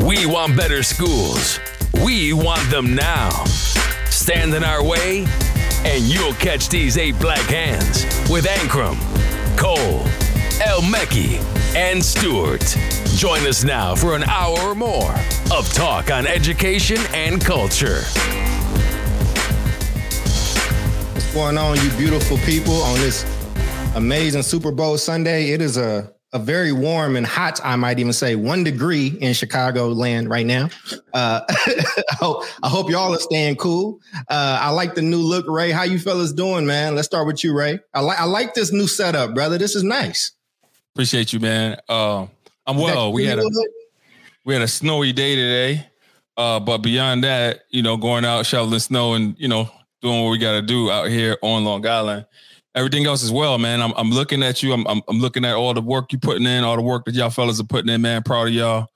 We want better schools. We want them now. Stand in our way, and you'll catch these eight black hands with Ankrum, Cole, El Mekki, and Stewart. Join us now for an hour or more of talk on education and culture. What's going on, you beautiful people, on this amazing Super Bowl Sunday? It is a a very warm and hot, I might even say, one degree in Chicago land right now. Uh, I, hope, I hope y'all are staying cool. Uh, I like the new look, Ray. How you fellas doing, man? Let's start with you, Ray. I like I like this new setup, brother. This is nice. Appreciate you, man. Uh, I'm well. We had a we had a snowy day today, uh, but beyond that, you know, going out shoveling snow and you know doing what we got to do out here on Long Island everything else as well, man. I'm, I'm looking at you. I'm, I'm, I'm looking at all the work you're putting in, all the work that y'all fellas are putting in, man. Proud of y'all.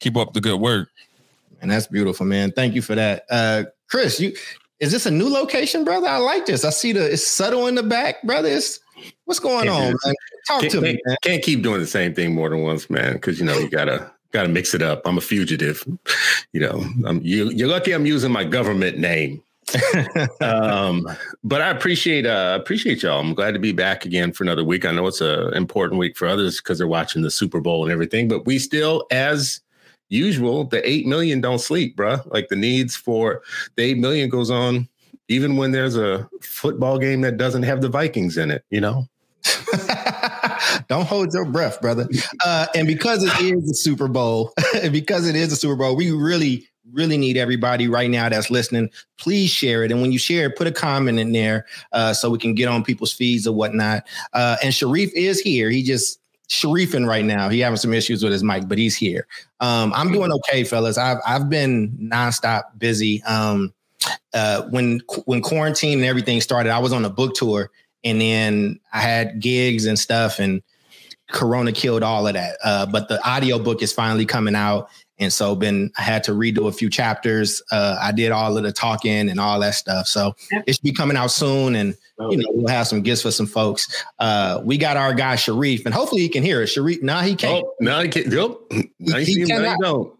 Keep up the good work. And that's beautiful, man. Thank you for that. Uh, Chris, you is this a new location, brother? I like this. I see the it's subtle in the back, brother. It's, What's going can't on, man? Talk to me. Man. Can't keep doing the same thing more than once, man. Because you know you gotta gotta mix it up. I'm a fugitive. You know, I'm you, you're lucky I'm using my government name um, but I appreciate uh, appreciate y'all. I'm glad to be back again for another week. I know it's an important week for others because they're watching the Super Bowl and everything. But we still, as usual, the eight million don't sleep, bro. Like the needs for the eight million goes on even when there's a football game that doesn't have the Vikings in it. You know. Don't hold your breath, brother. Uh, and because it is the Super Bowl, because it is the Super Bowl, we really really need everybody right now that's listening. Please share it. And when you share it, put a comment in there uh, so we can get on people's feeds or whatnot. Uh, and Sharif is here. He just Sharifing right now. He having some issues with his mic, but he's here. Um, I'm doing okay, fellas. I've I've been nonstop busy. Um, uh, when when quarantine and everything started, I was on a book tour, and then I had gigs and stuff, and Corona killed all of that. Uh, but the audio book is finally coming out, and so been I had to redo a few chapters. Uh, I did all of the talking and all that stuff. So it should be coming out soon, and you know we'll have some gifts for some folks. Uh, we got our guy Sharif, and hopefully he can hear us. Sharif, nah, he can't. Oh, no, he can't. Yep, he, he, he cannot. don't.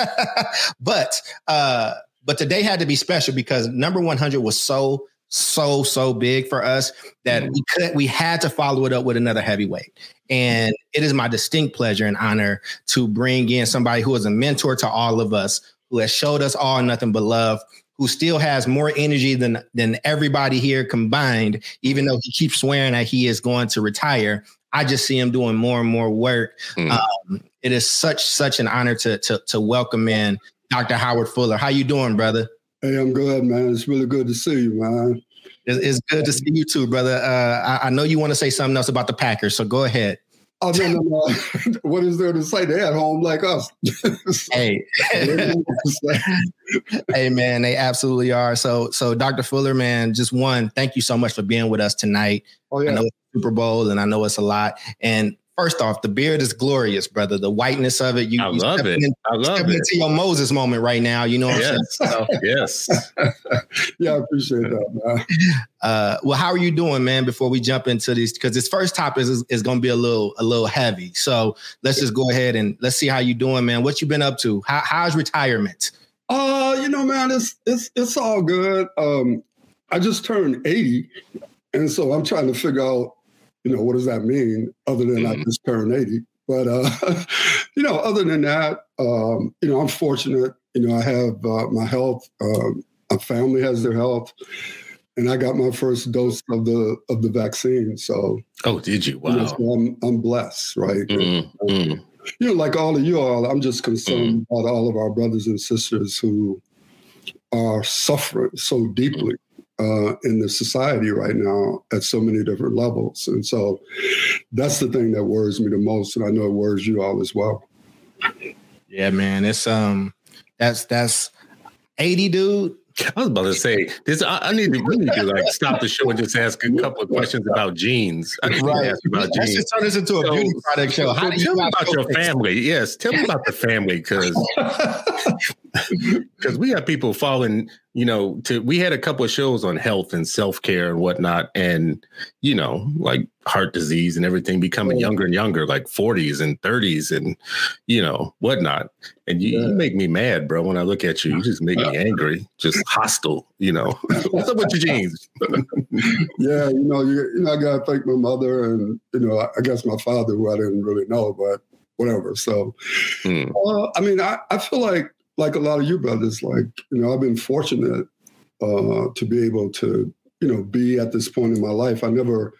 but uh, but today had to be special because number one hundred was so so so big for us that mm. we could we had to follow it up with another heavyweight and it is my distinct pleasure and honor to bring in somebody who is a mentor to all of us, who has showed us all nothing but love, who still has more energy than than everybody here combined, even though he keeps swearing that he is going to retire. I just see him doing more and more work. Mm. Um, it is such such an honor to, to to welcome in Dr. Howard Fuller. How you doing, brother? Hey, I'm good, man. It's really good to see you, man. It's, good to see you too, brother. Uh, I, I, know you want to say something else about the Packers, so go ahead. Oh no, no, no. what is there to say? They're at home like us. hey, hey, man, they absolutely are. So, so Dr. Fuller, man, just one, thank you so much for being with us tonight. Oh yeah, I know it's Super Bowl, and I know it's a lot. And First off, the beard is glorious, brother. The whiteness of it. You, I love it. In, I love it. into your Moses moment right now. You know what yes. I'm saying? So, yes. yeah, I appreciate that, man. Uh, well, how are you doing, man? Before we jump into these, because this first topic is, is going to be a little a little heavy. So let's just go ahead and let's see how you doing, man. What you been up to? How, how's retirement? Uh, you know, man, it's it's it's all good. Um, I just turned 80, and so I'm trying to figure out you know, what does that mean other than mm-hmm. I just turned 80? But, uh, you know, other than that, um, you know, I'm fortunate. You know, I have uh, my health. Uh, my family has their health, and I got my first dose of the of the vaccine. So, oh, did you? Wow, you know, so I'm I'm blessed, right? Mm-hmm. You know, like all of you all, I'm just concerned mm-hmm. about all of our brothers and sisters who are suffering so deeply uh, in the society right now at so many different levels. And so that's the thing that worries me the most. And I know it worries you all as well. Yeah, man. It's um that's that's 80 dude. I was about to say this. I, I, need to we need to like stop the show and just ask a couple of questions about genes. I right. ask about Let's genes. just turn this into a so, beauty product show. How so tell me about your family? Yes, tell me about the family because because we have people falling you know to we had a couple of shows on health and self-care and whatnot and you know like heart disease and everything becoming younger and younger like 40s and 30s and you know whatnot. And you, yeah. you, make me mad bro when i look at you. You just make me angry just hostile you know. What's up with your genes yeah you know you, you know i gotta thank my mother and you know i guess my father who i didn't really know but whatever. So hmm. uh, i mean I, I feel like like a lot of you brothers, like, you know, I've been fortunate uh, to be able to, you know, be at this point in my life. I never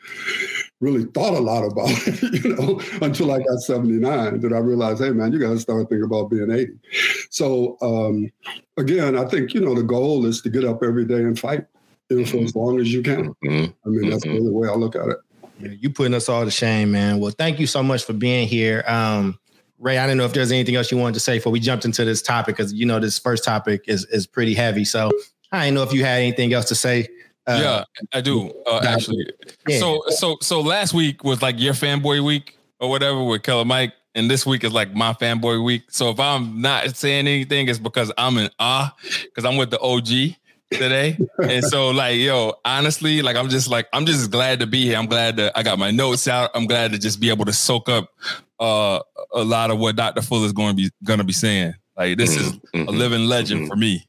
really thought a lot about it, you know, until I got 79 that I realized, hey, man, you got to start thinking about being 80. So, um, again, I think, you know, the goal is to get up every day and fight, you know, for as long as you can. Mm-hmm. I mean, that's mm-hmm. the way I look at it. You putting us all to shame, man. Well, thank you so much for being here. Um, Ray, I don't know if there's anything else you wanted to say before we jumped into this topic because you know this first topic is is pretty heavy. So I didn't know if you had anything else to say. Uh, yeah, I do uh, actually. Yeah. So so so last week was like your fanboy week or whatever with Killer Mike, and this week is like my fanboy week. So if I'm not saying anything, it's because I'm in awe because I'm with the OG today. and so like, yo, honestly, like I'm just like, I'm just glad to be here. I'm glad that I got my notes out. I'm glad to just be able to soak up uh, a lot of what Dr. Fuller is going to be going to be saying. Like this is mm-hmm. a living legend mm-hmm. for me.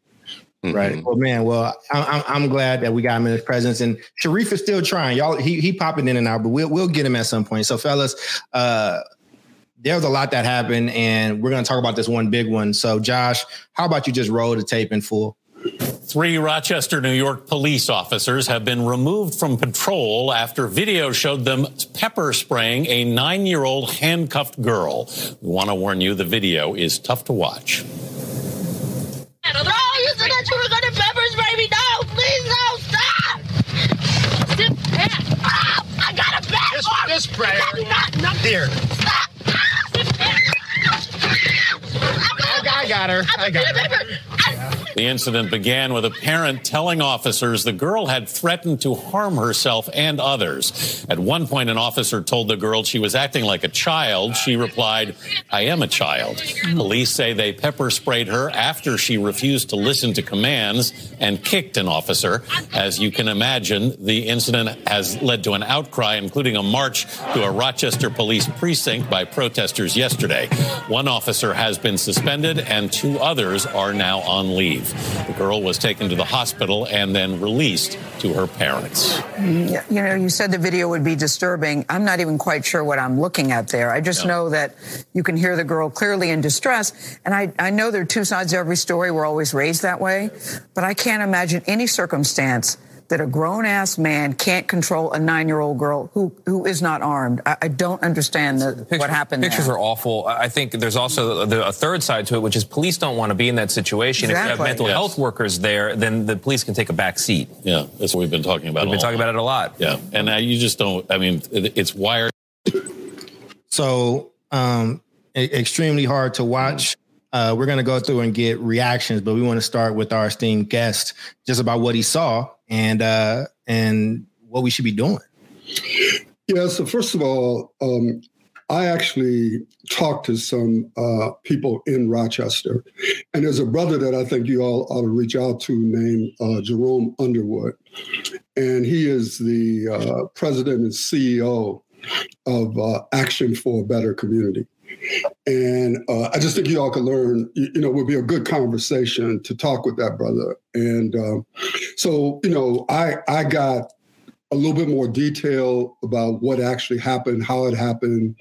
Right. Well, man. Well, I'm, I'm glad that we got him in his presence, and Sharif is still trying. Y'all, he he popping in and out, but we'll we'll get him at some point. So, fellas, uh, there's a lot that happened, and we're gonna talk about this one big one. So, Josh, how about you just roll the tape in full? Three Rochester, New York police officers have been removed from patrol after video showed them pepper spraying a nine year old handcuffed girl. We want to warn you the video is tough to watch. No, you said that you were going to pepper spray me. No, please, no, stop. Sit Oh, I got a bag. This, this sprayer. Not, not, here. Stop. Ah, I got her. I got her. The incident began with a parent telling officers the girl had threatened to harm herself and others. At one point, an officer told the girl she was acting like a child. She replied, I am a child. Police say they pepper sprayed her after she refused to listen to commands and kicked an officer. As you can imagine, the incident has led to an outcry, including a march to a Rochester police precinct by protesters yesterday. One officer has been suspended and two others are now on leave. The girl was taken to the hospital and then released to her parents. Mm, you know, you said the video would be disturbing. I'm not even quite sure what I'm looking at there. I just know that you can hear the girl clearly in distress. And I, I know there are two sides to every story. We're always raised that way. But I can't imagine any circumstance that a grown ass man can't control a nine year old girl who who is not armed. I, I don't understand the, the what happened. Pictures there. are awful. I think there's also the, a third side to it, which is police don't want to be in that situation. Exactly. If you have mental yes. health workers there, then the police can take a back seat. Yeah, that's what we've been talking about. We've been talking about it a lot. Yeah, and uh, you just don't. I mean, it, it's wired. So, um, extremely hard to watch. Uh, we're going to go through and get reactions, but we want to start with our esteemed guest just about what he saw and uh, and what we should be doing. Yeah. So first of all, um, I actually talked to some uh, people in Rochester, and there's a brother that I think you all ought to reach out to named uh, Jerome Underwood, and he is the uh, president and CEO of uh, Action for a Better Community. And uh, I just think you all can learn, you, you know, would be a good conversation to talk with that brother. And um, so, you know, I I got a little bit more detail about what actually happened, how it happened,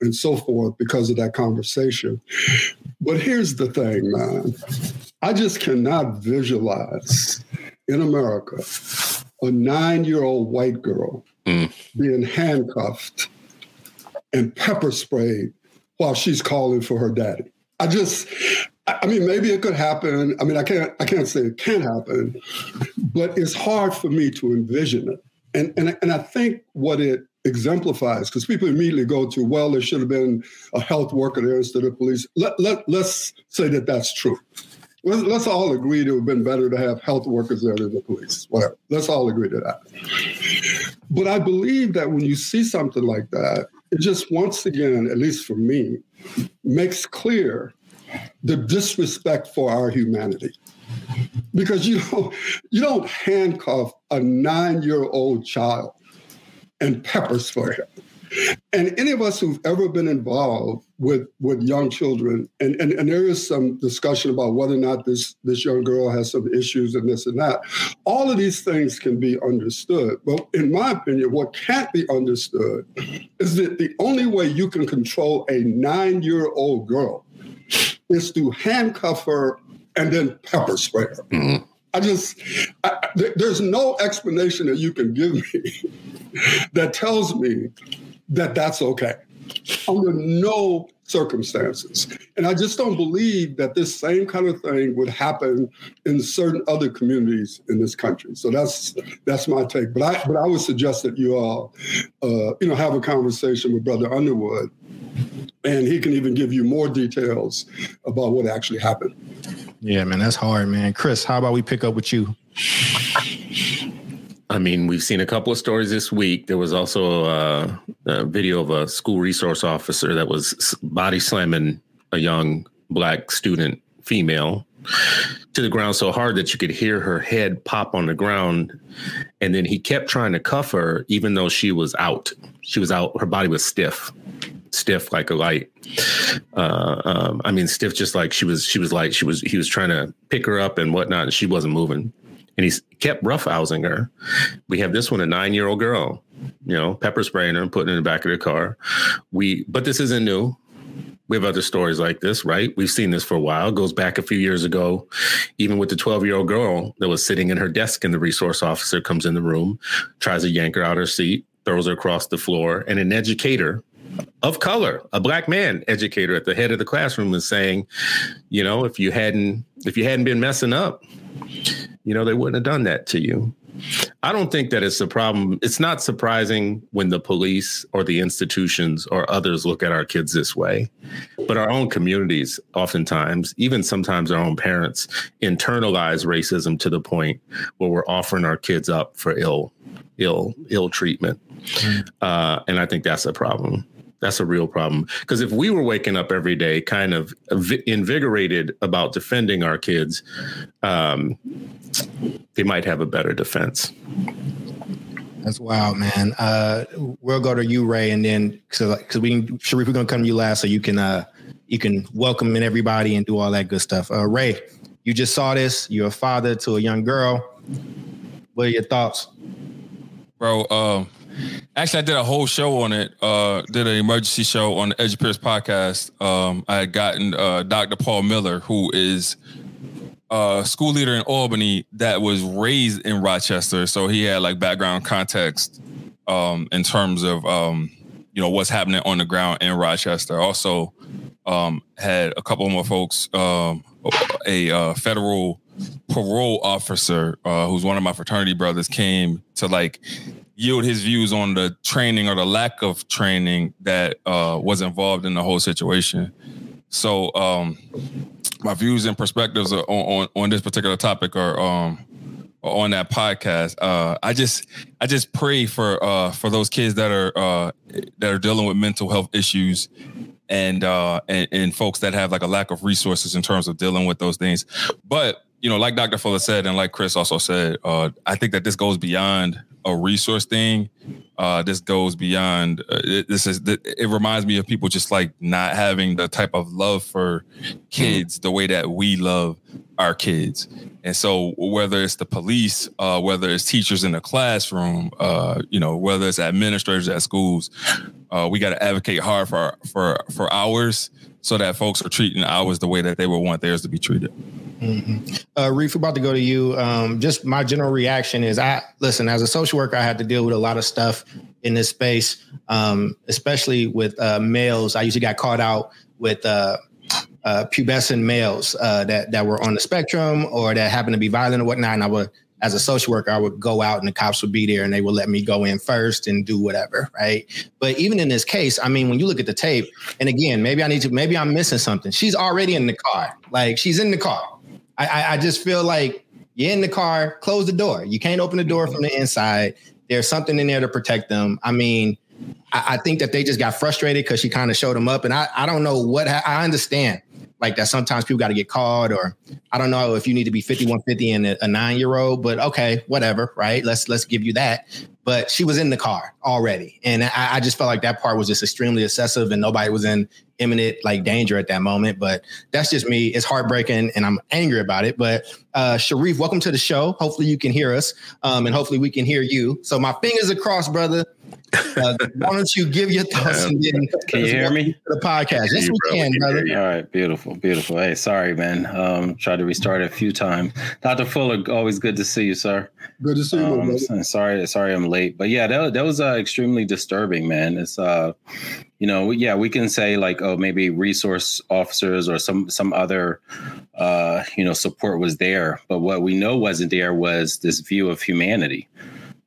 and so forth because of that conversation. But here's the thing, man. I just cannot visualize in America a nine year old white girl mm. being handcuffed and pepper sprayed while she's calling for her daddy. I just, I mean, maybe it could happen. I mean, I can't, I can't say it can happen, but it's hard for me to envision it. And and and I think what it exemplifies, because people immediately go to, well, there should have been a health worker there instead of police. Let let let's say that that's true. Let's, let's all agree it would have been better to have health workers there than the police. Whatever. Let's all agree to that. But I believe that when you see something like that, it just once again, at least for me, makes clear the disrespect for our humanity. Because you don't, you don't handcuff a nine year old child and pepper spray him. And any of us who've ever been involved with with young children, and, and, and there is some discussion about whether or not this, this young girl has some issues and this and that. All of these things can be understood. But in my opinion, what can't be understood is that the only way you can control a nine-year-old girl is to handcuff her and then pepper spray her. Mm-hmm. I just, I, there's no explanation that you can give me that tells me that that's okay under no circumstances. And I just don't believe that this same kind of thing would happen in certain other communities in this country. So that's that's my take. But I but I would suggest that you all uh, you know have a conversation with Brother Underwood, and he can even give you more details about what actually happened. Yeah, man, that's hard, man. Chris, how about we pick up with you? I mean, we've seen a couple of stories this week. There was also a, a, video of a school resource officer that was body slamming a young black student female to the ground so hard that you could hear her head pop on the ground. And then he kept trying to cuff her, even though she was out. She was out, her body was stiff, stiff like a light. Uh, um, I mean, stiff, just like she was, she was like, she was, he was trying to pick her up and whatnot, and she wasn't moving and he's kept roughhousing her. We have this one, a nine year old girl, you know, pepper spraying her and putting her in the back of the car. We, but this isn't new. We have other stories like this, right? We've seen this for a while. It goes back a few years ago, even with the 12 year old girl that was sitting in her desk, and the resource officer comes in the room, tries to yank her out her seat, throws her across the floor, and an educator of color, a black man educator at the head of the classroom is saying, you know, if you hadn't if you hadn't been messing up, you know, they wouldn't have done that to you. I don't think that it's a problem. It's not surprising when the police or the institutions or others look at our kids this way. But our own communities, oftentimes, even sometimes our own parents, internalize racism to the point where we're offering our kids up for ill, ill, ill treatment. Mm. Uh, and I think that's a problem. That's a real problem. Because if we were waking up every day kind of invigorated about defending our kids, um, they might have a better defense. That's wild, man. Uh, we'll go to you, Ray, and then because we can, Sharif, we're gonna come to you last, so you can uh, you can welcome in everybody and do all that good stuff. Uh, Ray, you just saw this. You're a father to a young girl. What are your thoughts, bro? Um, Actually, I did a whole show on it. Uh, did an emergency show on the Edge Pierce podcast. Um, I had gotten uh, Dr. Paul Miller, who is a school leader in Albany that was raised in Rochester, so he had like background context um, in terms of um, you know what's happening on the ground in Rochester. Also, um, had a couple more folks, um, a uh, federal parole officer uh, who's one of my fraternity brothers came to like yield his views on the training or the lack of training that uh, was involved in the whole situation. So um, my views and perspectives on, on, on this particular topic are um, on that podcast. Uh, I just I just pray for uh, for those kids that are uh, that are dealing with mental health issues and, uh, and and folks that have like a lack of resources in terms of dealing with those things. But you know, like Dr. Fuller said, and like Chris also said, uh, I think that this goes beyond a resource thing. Uh, this goes beyond. Uh, it, this is. It reminds me of people just like not having the type of love for kids the way that we love our kids. And so, whether it's the police, uh, whether it's teachers in the classroom, uh, you know, whether it's administrators at schools, uh, we got to advocate hard for for for ours so that folks are treating ours the way that they would want theirs to be treated. Mm-hmm. Uh, Reef, about to go to you. Um, just my general reaction is, I listen as a social worker, I had to deal with a lot of stuff in this space, um, especially with uh, males. I usually got caught out with uh, uh, pubescent males uh, that that were on the spectrum or that happened to be violent or whatnot, and I would as a social worker, I would go out and the cops would be there and they would let me go in first and do whatever, right? But even in this case, I mean, when you look at the tape, and again, maybe I need to, maybe I'm missing something. She's already in the car, like she's in the car. I, I just feel like you're in the car, close the door. You can't open the door from the mm-hmm. inside. There's something in there to protect them. I mean, I, I think that they just got frustrated because she kind of showed them up, and I, I don't know what ha- I understand like that sometimes people got to get called, or I don't know if you need to be 5150 and a, a nine year old, but okay, whatever, right? Let's let's give you that. But she was in the car already, and I, I just felt like that part was just extremely excessive, and nobody was in imminent like danger at that moment. But that's just me. It's heartbreaking, and I'm angry about it. But uh, Sharif, welcome to the show. Hopefully you can hear us, um, and hopefully we can hear you. So my fingers are crossed, brother. Uh, why don't you give your thoughts and then can you hear me? The podcast. Yes, we can, brother. All right, beautiful, beautiful. Hey, sorry, man. Um, tried to restart a few times. Dr. Fuller, always good to see you, sir. Good to see you, um, Sorry, sorry, I'm late, but yeah, that that was uh, extremely disturbing, man. It's uh, you know, yeah, we can say like, oh, maybe resource officers or some some other, uh, you know, support was there, but what we know wasn't there was this view of humanity.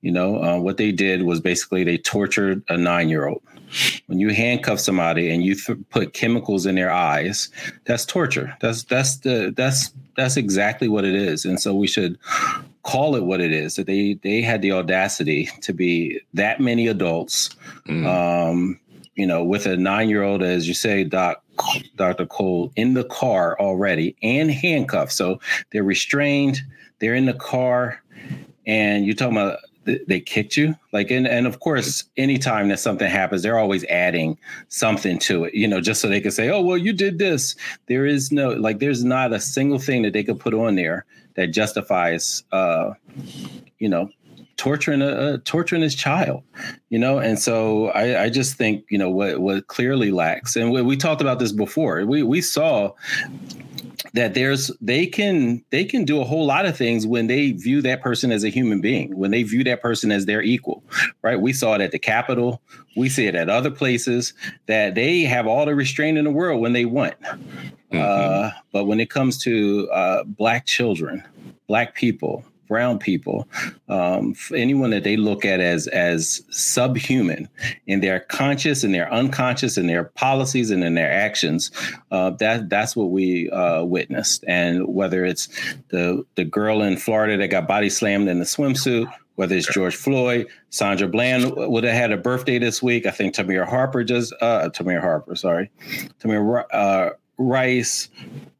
You know, uh, what they did was basically they tortured a nine year old. When you handcuff somebody and you th- put chemicals in their eyes, that's torture. That's that's the that's that's exactly what it is. And so we should call it what it is. That they they had the audacity to be that many adults, mm. um, you know, with a nine year old, as you say, Doc Dr. Cole, in the car already and handcuffed. So they're restrained. They're in the car, and you're talking about they kicked you like and and of course anytime that something happens they're always adding something to it you know just so they can say oh well you did this there is no like there's not a single thing that they could put on there that justifies uh you know torturing a, a torturing his child you know? And so I, I just think you know what what clearly lacks and we, we talked about this before. We we saw that there's they can they can do a whole lot of things when they view that person as a human being when they view that person as their equal right? We saw it at the capitol. We see it at other places that they have all the restraint in the world when they want. Mm-hmm. uh, but when it comes to uh, black children black people brown people, um, anyone that they look at as as subhuman in their conscious and their unconscious and their policies and in their actions, uh, that that's what we uh, witnessed. And whether it's the the girl in Florida that got body slammed in the swimsuit, whether it's George Floyd, Sandra Bland would have had a birthday this week. I think Tamir Harper just uh, Tamir Harper, sorry, Tamir uh, Rice.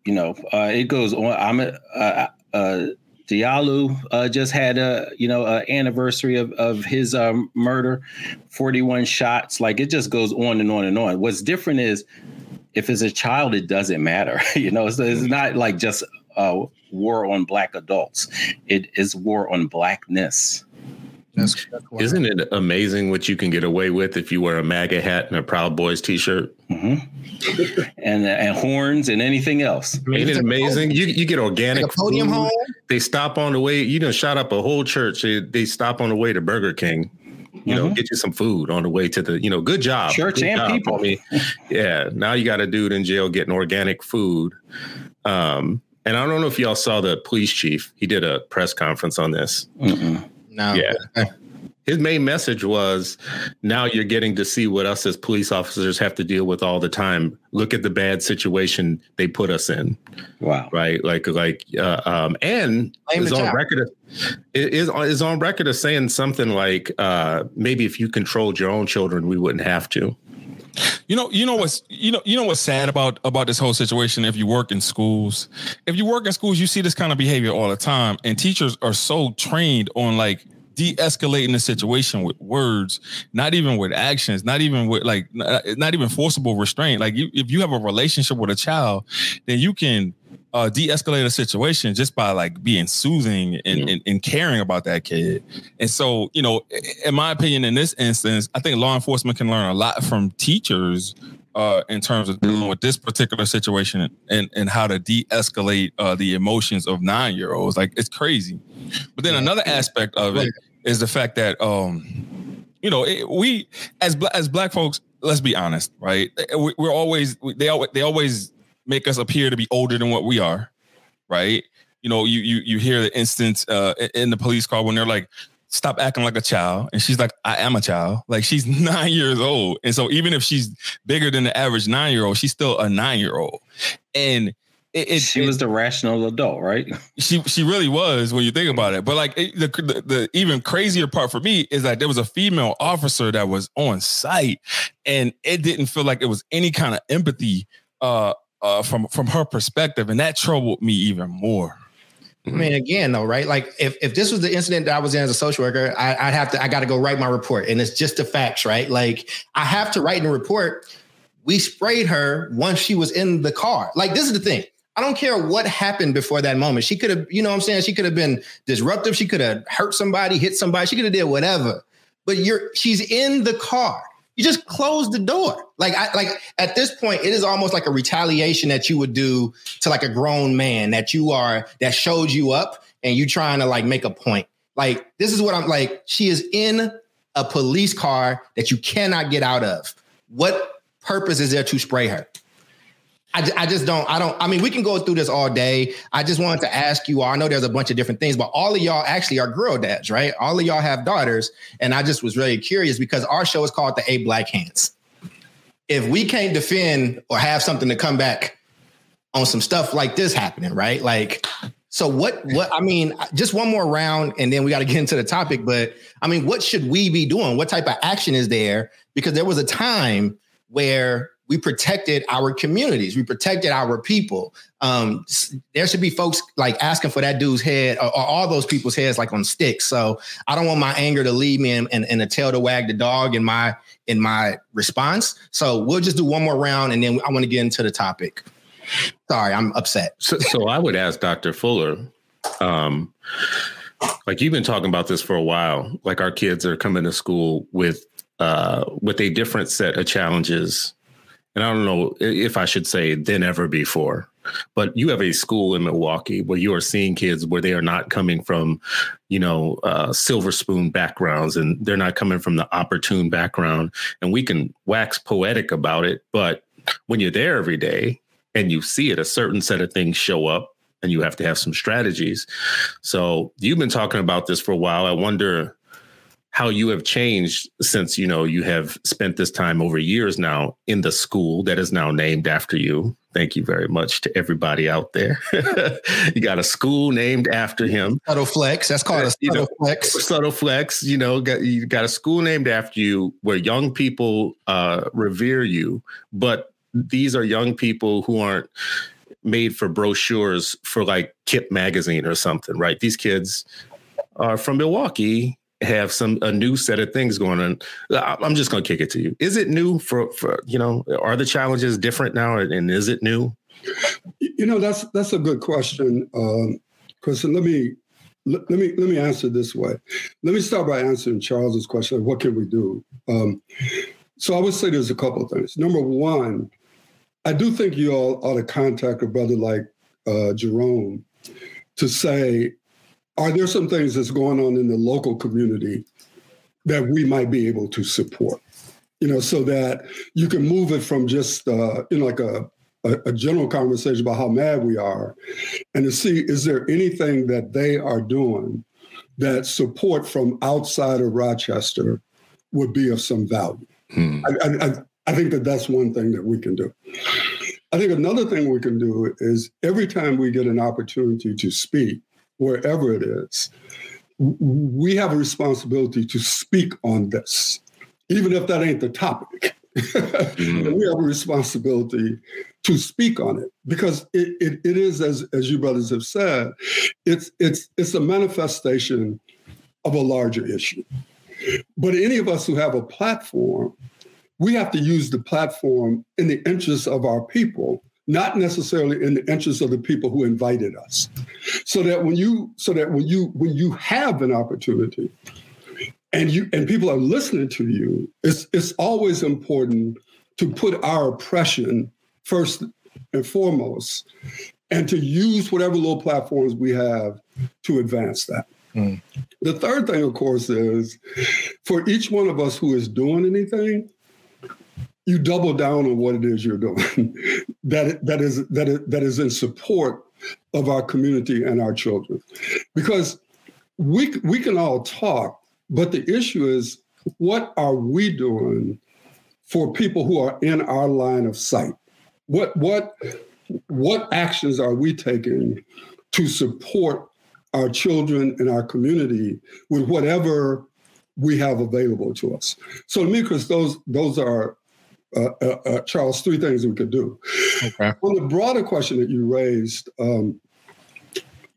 You know, uh, it goes on. I'm uh, uh, Diallo uh, just had a you know a anniversary of of his um, murder, forty one shots. Like it just goes on and on and on. What's different is if it's a child, it doesn't matter. you know, it's, it's not like just a war on black adults. It is war on blackness. That's, that's Isn't it amazing what you can get away with if you wear a MAGA hat and a Proud Boys T-shirt, mm-hmm. and and horns and anything else? Ain't it amazing? You you get organic like podium food. They stop on the way. You know, shot up a whole church. They, they stop on the way to Burger King. You know, mm-hmm. get you some food on the way to the. You know, good job, church good and job, people. Homie. yeah, now you got a dude in jail getting organic food. Um, and I don't know if y'all saw the police chief. He did a press conference on this. Mm-mm. No. Yeah. His main message was now you're getting to see what us as police officers have to deal with all the time. Look at the bad situation they put us in. Wow. Right. Like, like, uh, um, and is on record, is, is on record of saying something like, uh, maybe if you controlled your own children, we wouldn't have to. You know, you know what's you know, you know what's sad about about this whole situation. If you work in schools, if you work in schools, you see this kind of behavior all the time, and teachers are so trained on like de-escalating the situation with words, not even with actions, not even with like not even forcible restraint. Like you, if you have a relationship with a child, then you can uh, de-escalate a situation just by like being soothing and, mm-hmm. and, and, caring about that kid. And so, you know, in my opinion, in this instance, I think law enforcement can learn a lot from teachers uh, in terms of dealing with this particular situation and, and how to de-escalate uh, the emotions of nine-year-olds. Like it's crazy. But then another aspect of it is the fact that um, you know it, we as as black folks, let's be honest, right? We, are always they always they always make us appear to be older than what we are, right? You know, you you you hear the instance uh, in the police car when they're like, "Stop acting like a child," and she's like, "I am a child." Like she's nine years old, and so even if she's bigger than the average nine year old, she's still a nine year old, and it, it, she was the rational adult, right? She she really was when you think about it. But like the, the, the even crazier part for me is that there was a female officer that was on site, and it didn't feel like it was any kind of empathy uh uh, from from her perspective, and that troubled me even more. I mean, again, though, right? Like, if, if this was the incident that I was in as a social worker, I, would have to, I got to go write my report. And it's just the facts, right? Like, I have to write in the report, we sprayed her once she was in the car. Like, this is the thing. I don't care what happened before that moment. She could have, you know what I'm saying? She could have been disruptive. She could have hurt somebody, hit somebody. She could have did whatever. But you're she's in the car. You just close the door. Like I like at this point, it is almost like a retaliation that you would do to like a grown man that you are that showed you up and you trying to like make a point. Like this is what I'm like. She is in a police car that you cannot get out of. What purpose is there to spray her? I, I just don't, I don't, I mean, we can go through this all day. I just wanted to ask you all, I know there's a bunch of different things, but all of y'all actually are girl dads, right? All of y'all have daughters. And I just was really curious because our show is called The A Black Hands. If we can't defend or have something to come back on some stuff like this happening, right? Like, so what, what, I mean, just one more round and then we got to get into the topic, but I mean, what should we be doing? What type of action is there? Because there was a time where we protected our communities. We protected our people. Um, there should be folks like asking for that dude's head or, or, all those people's heads like on sticks. So I don't want my anger to lead me and, and, and a tail to wag the dog in my in my response. So we'll just do one more round and then I want to get into the topic. Sorry, I'm upset. So, so I would ask Dr. Fuller, um, like you've been talking about this for a while. Like our kids are coming to school with uh, with a different set of challenges and I don't know if I should say than ever before. But you have a school in Milwaukee where you are seeing kids where they are not coming from, you know, uh, silver spoon backgrounds and they're not coming from the opportune background. And we can wax poetic about it. But when you're there every day and you see it, a certain set of things show up and you have to have some strategies. So you've been talking about this for a while. I wonder how you have changed since you know you have spent this time over years now in the school that is now named after you. Thank you very much to everybody out there. You got a school named after him. Subtle flex that's called a subtle you know, flex. subtle flex you know got, you got a school named after you where young people uh, revere you but these are young people who aren't made for brochures for like KIPP magazine or something right? These kids are from milwaukee have some a new set of things going on. I'm just going to kick it to you. Is it new for for you know? Are the challenges different now, and is it new? You know, that's that's a good question, um. Let me let, let me let me answer this way. Let me start by answering Charles's question. What can we do? Um, so I would say there's a couple of things. Number one, I do think you all ought to contact a brother like uh, Jerome to say, are there some things that's going on in the local community that we might be able to support? You know, so that you can move it from just uh, you know like a, a, a general conversation about how mad we are, and to see is there anything that they are doing that support from outside of Rochester would be of some value. Hmm. I, I, I think that that's one thing that we can do. I think another thing we can do is every time we get an opportunity to speak, wherever it is, we have a responsibility to speak on this, even if that ain't the topic. mm-hmm. we have a responsibility to speak on it because it, it, it is, as, as you brothers have said, it's, it's, it's a manifestation of a larger issue. But any of us who have a platform, we have to use the platform in the interest of our people not necessarily in the interest of the people who invited us. So that when you so that when you when you have an opportunity and you and people are listening to you, it's it's always important to put our oppression first and foremost and to use whatever little platforms we have to advance that. Mm. The third thing, of course, is for each one of us who is doing anything, you double down on what it is you're doing. That that is that is, that is in support of our community and our children. Because we we can all talk but the issue is what are we doing for people who are in our line of sight? What what what actions are we taking to support our children and our community with whatever we have available to us? So to me chris those those are uh, uh, uh, Charles, three things we could do. Okay. On the broader question that you raised, um,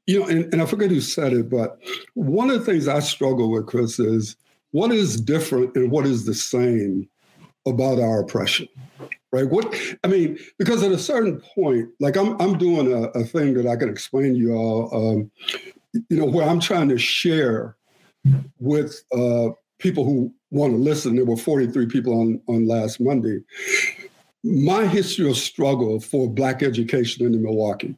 you know, and, and I forget who said it, but one of the things I struggle with, Chris, is what is different and what is the same about our oppression right what i mean because at a certain point like i'm, I'm doing a, a thing that i can explain to you all um, you know where i'm trying to share with uh, people who want to listen there were 43 people on on last monday my history of struggle for black education in milwaukee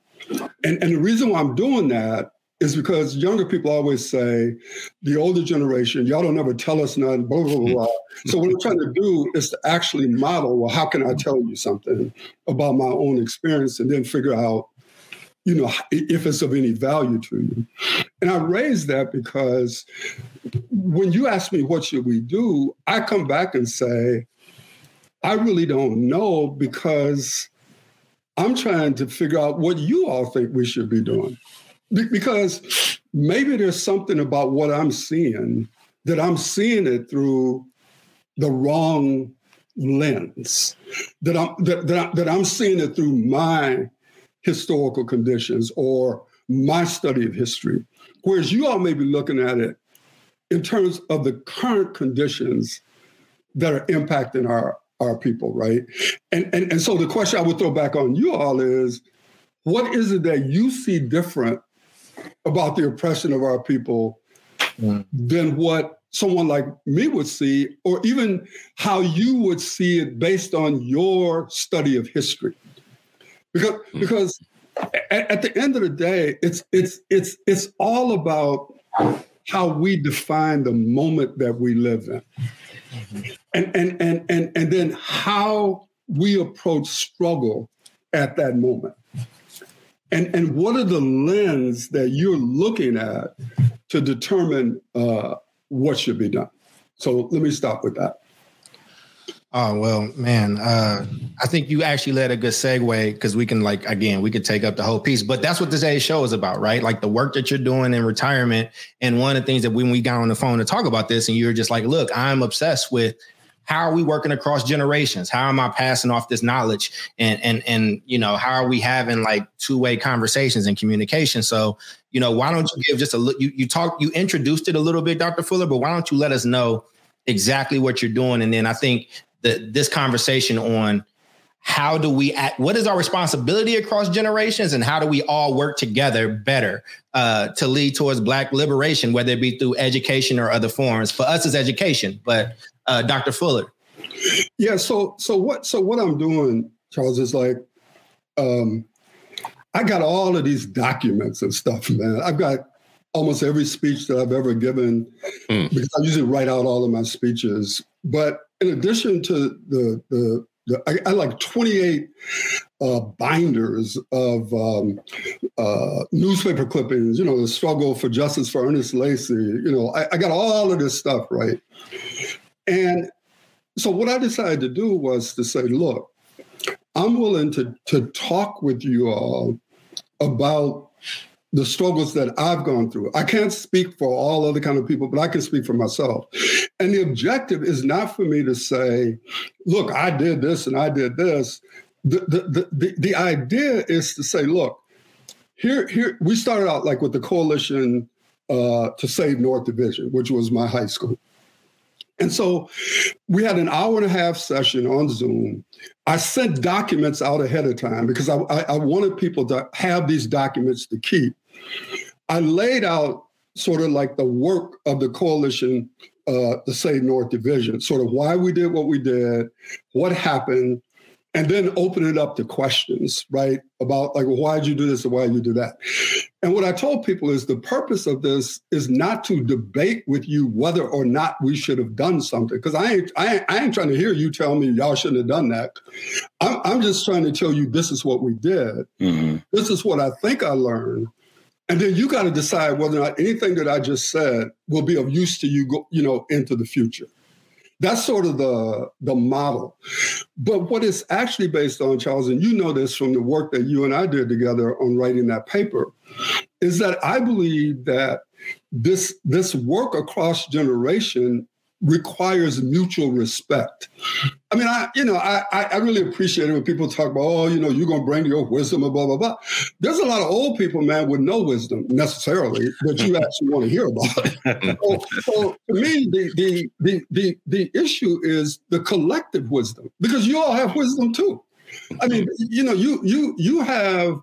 and, and the reason why i'm doing that is because younger people always say, the older generation, y'all don't ever tell us nothing, blah, blah, blah, blah. so what I'm trying to do is to actually model, well, how can I tell you something about my own experience and then figure out, you know, if it's of any value to you. And I raise that because when you ask me what should we do, I come back and say, I really don't know because I'm trying to figure out what you all think we should be doing because maybe there's something about what I'm seeing that I'm seeing it through the wrong lens that I'm that, that, that I'm seeing it through my historical conditions or my study of history whereas you all may be looking at it in terms of the current conditions that are impacting our our people right and and, and so the question i would throw back on you all is what is it that you see different about the oppression of our people mm. than what someone like me would see, or even how you would see it based on your study of history. Because mm. because at, at the end of the day, it's it's it's it's all about how we define the moment that we live in. And, and and and and then how we approach struggle at that moment and and what are the lens that you're looking at to determine uh, what should be done so let me stop with that Oh well, man. Uh, I think you actually led a good segue because we can like again we could take up the whole piece, but that's what today's show is about, right? Like the work that you're doing in retirement. And one of the things that when we got on the phone to talk about this, and you were just like, "Look, I'm obsessed with how are we working across generations how am i passing off this knowledge and and and you know how are we having like two-way conversations and communication so you know why don't you give just a look you, you talked you introduced it a little bit dr fuller but why don't you let us know exactly what you're doing and then i think that this conversation on how do we act, what is our responsibility across generations and how do we all work together better uh, to lead towards black liberation whether it be through education or other forms for us as education but uh, Dr. Fuller? Yeah. So so what so what I'm doing, Charles, is like, um, I got all of these documents and stuff, man. I've got almost every speech that I've ever given mm. because I usually write out all of my speeches. But in addition to the the, the I, I like 28 uh, binders of um, uh, newspaper clippings, you know, the struggle for justice for Ernest Lacy. You know, I, I, got all of this stuff, right? And so what I decided to do was to say, look, I'm willing to, to talk with you all about the struggles that I've gone through. I can't speak for all other kind of people, but I can speak for myself. And the objective is not for me to say, look, I did this and I did this. The, the, the, the idea is to say, look, here, here we started out like with the coalition uh, to save North Division, which was my high school. And so we had an hour and a half session on Zoom. I sent documents out ahead of time because I, I, I wanted people to have these documents to keep. I laid out sort of like the work of the coalition, uh, the Save North Division, sort of why we did what we did, what happened, and then open it up to questions, right? About like, well, why'd you do this or why'd you do that? And what I told people is the purpose of this is not to debate with you whether or not we should have done something. Because I ain't, I ain't, I ain't trying to hear you tell me y'all shouldn't have done that. I'm, I'm just trying to tell you this is what we did. Mm-hmm. This is what I think I learned. And then you got to decide whether or not anything that I just said will be of use to you, go, you know, into the future. That's sort of the, the model. But what it's actually based on, Charles, and you know this from the work that you and I did together on writing that paper, is that I believe that this, this work across generation requires mutual respect. I mean, I you know, I I really appreciate it when people talk about, oh, you know, you're gonna bring your wisdom and blah blah blah. There's a lot of old people, man, with no wisdom necessarily that you actually want to hear about. so, so to me, the, the the the the issue is the collective wisdom because you all have wisdom too. I mean, you know, you you you have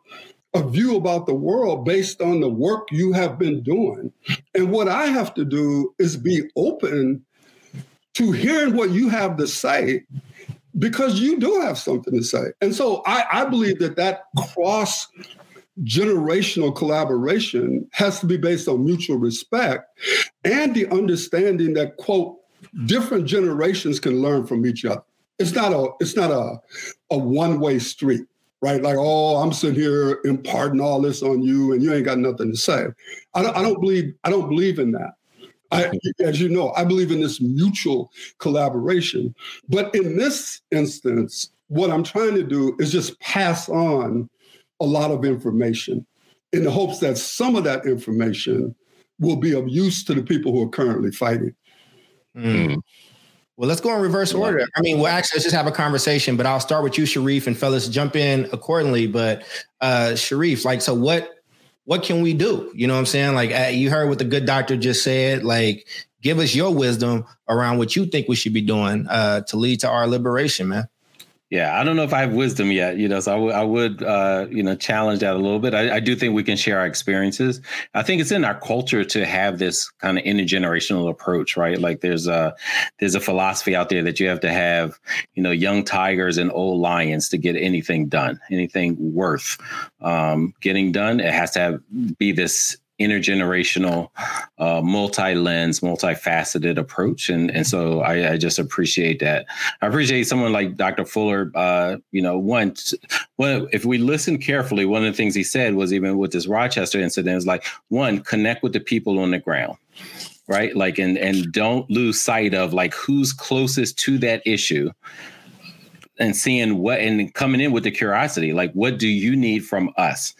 a view about the world based on the work you have been doing. And what I have to do is be open to hearing what you have to say because you do have something to say. And so I, I believe that that cross generational collaboration has to be based on mutual respect and the understanding that quote different generations can learn from each other it's not a it's not a a one way street right? Like, oh, I'm sitting here imparting all this on you, and you ain't got nothing to say. I don't, I don't believe I don't believe in that. I, as you know, I believe in this mutual collaboration. But in this instance, what I'm trying to do is just pass on a lot of information in the hopes that some of that information will be of use to the people who are currently fighting. Mm. Well, let's go in reverse order. I mean, well, actually, let's just have a conversation, but I'll start with you, Sharif, and fellas jump in accordingly. But uh Sharif, like, so what what can we do? You know what I'm saying? Like uh, you heard what the good doctor just said. Like, give us your wisdom around what you think we should be doing uh to lead to our liberation, man. Yeah, I don't know if I have wisdom yet, you know, so I, w- I would, uh, you know, challenge that a little bit. I, I, do think we can share our experiences. I think it's in our culture to have this kind of intergenerational approach, right? Like there's a there's a philosophy out there that you have to have, you know, young tigers and old lions to get anything done, anything worth um, getting done. It has to have be this intergenerational, uh, multi-lens, multifaceted approach, and and so I, I, just appreciate that. I appreciate someone like Dr. Fuller. Uh, you know, one, one, if we listen carefully, one of the things he said was even with this Rochester incident is like one, connect with the people on the ground right like and and don't lose sight of like who's closest to that issue and seeing what and coming in with the curiosity like what do you need from us?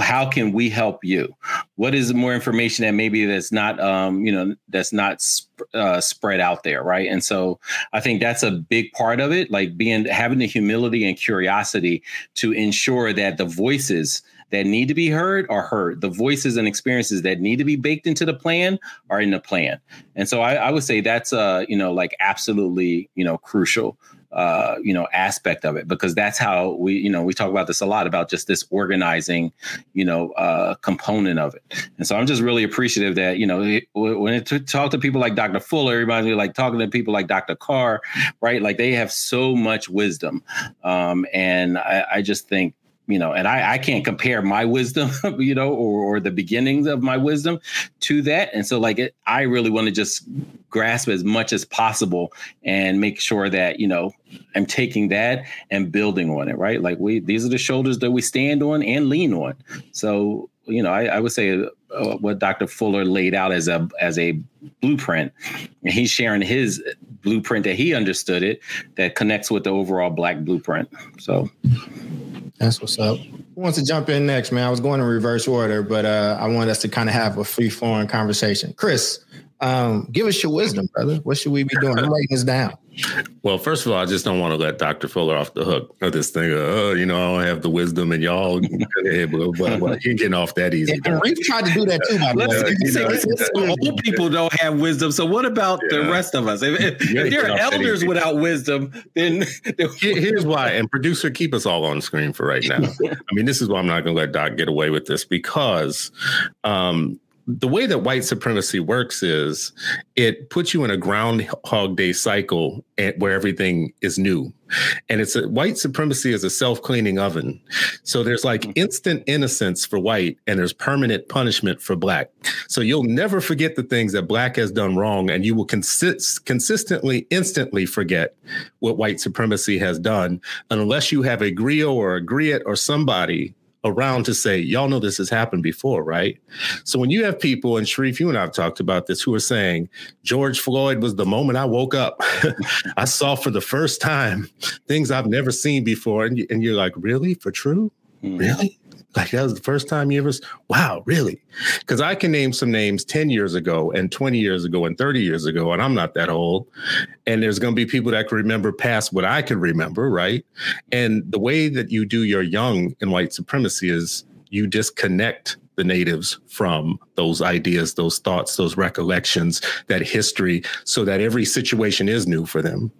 How can we help you? What is more information that maybe that's not um you know that's not sp- uh, spread out there right? And so i think that's a big part of it like being having the humility and curiosity to ensure that the voices that need to be heard are heard. The voices and experiences that need to be baked into the plan are in the plan. And so i, I would say that's uh you know like absolutely you know crucial uh, you know aspect of it because that's how we you know we talk about this a lot about just this organizing you know uh, component of it. And so i'm just really appreciative that you know it, when it to talk to people like dr fuller everybody like talking to people like dr carr right? Like they have so much wisdom. Um, and I, I just think you know, and I, I can't compare my wisdom, you know, or, or the beginnings of my wisdom to that. And so, like, it, I really want to just grasp as much as possible and make sure that, you know, I'm taking that and building on it, right? Like, we, these are the shoulders that we stand on and lean on. So, you know, I, I would say uh, what Dr. Fuller laid out as a as a blueprint, and he's sharing his blueprint that he understood it that connects with the overall Black blueprint. So. That's what's up. Who wants to jump in next, man? I was going in reverse order, but uh, I want us to kind of have a free flowing conversation. Chris, um, give us your wisdom, brother. What should we be doing? I'm writing this down. Well, first of all, I just don't want to let Dr. Fuller off the hook of this thing. oh, you know, I don't have the wisdom, and y'all, but, but, but you're getting off that easy. And, we've tried to do that too, way. old people don't have wisdom. So what about yeah. the rest of us? If, if, if there are elders without wisdom, then here's why. And producer, keep us all on screen for right now. I mean, this is why I'm not going to let Doc get away with this because um, the way that white supremacy works is it puts you in a groundhog day cycle where everything is new. And it's a white supremacy is a self-cleaning oven. So there's like mm-hmm. instant innocence for white and there's permanent punishment for black. So you'll never forget the things that black has done wrong and you will consist consistently instantly forget what white supremacy has done unless you have a grio or a griot or somebody around to say, y'all know this has happened before, right? So when you have people, and Sharif, you and I have talked about this, who are saying, George Floyd was the moment I woke up. I saw for the first time things I've never seen before. And, you, and you're like, really? For true? Mm-hmm. Really? Like that was the first time you ever, wow, really? Because I can name some names 10 years ago and 20 years ago and 30 years ago, and I'm not that old. And there's going to be people that can remember past what I can remember, right? And the way that you do your young in white supremacy is you disconnect the natives from those ideas, those thoughts, those recollections, that history, so that every situation is new for them.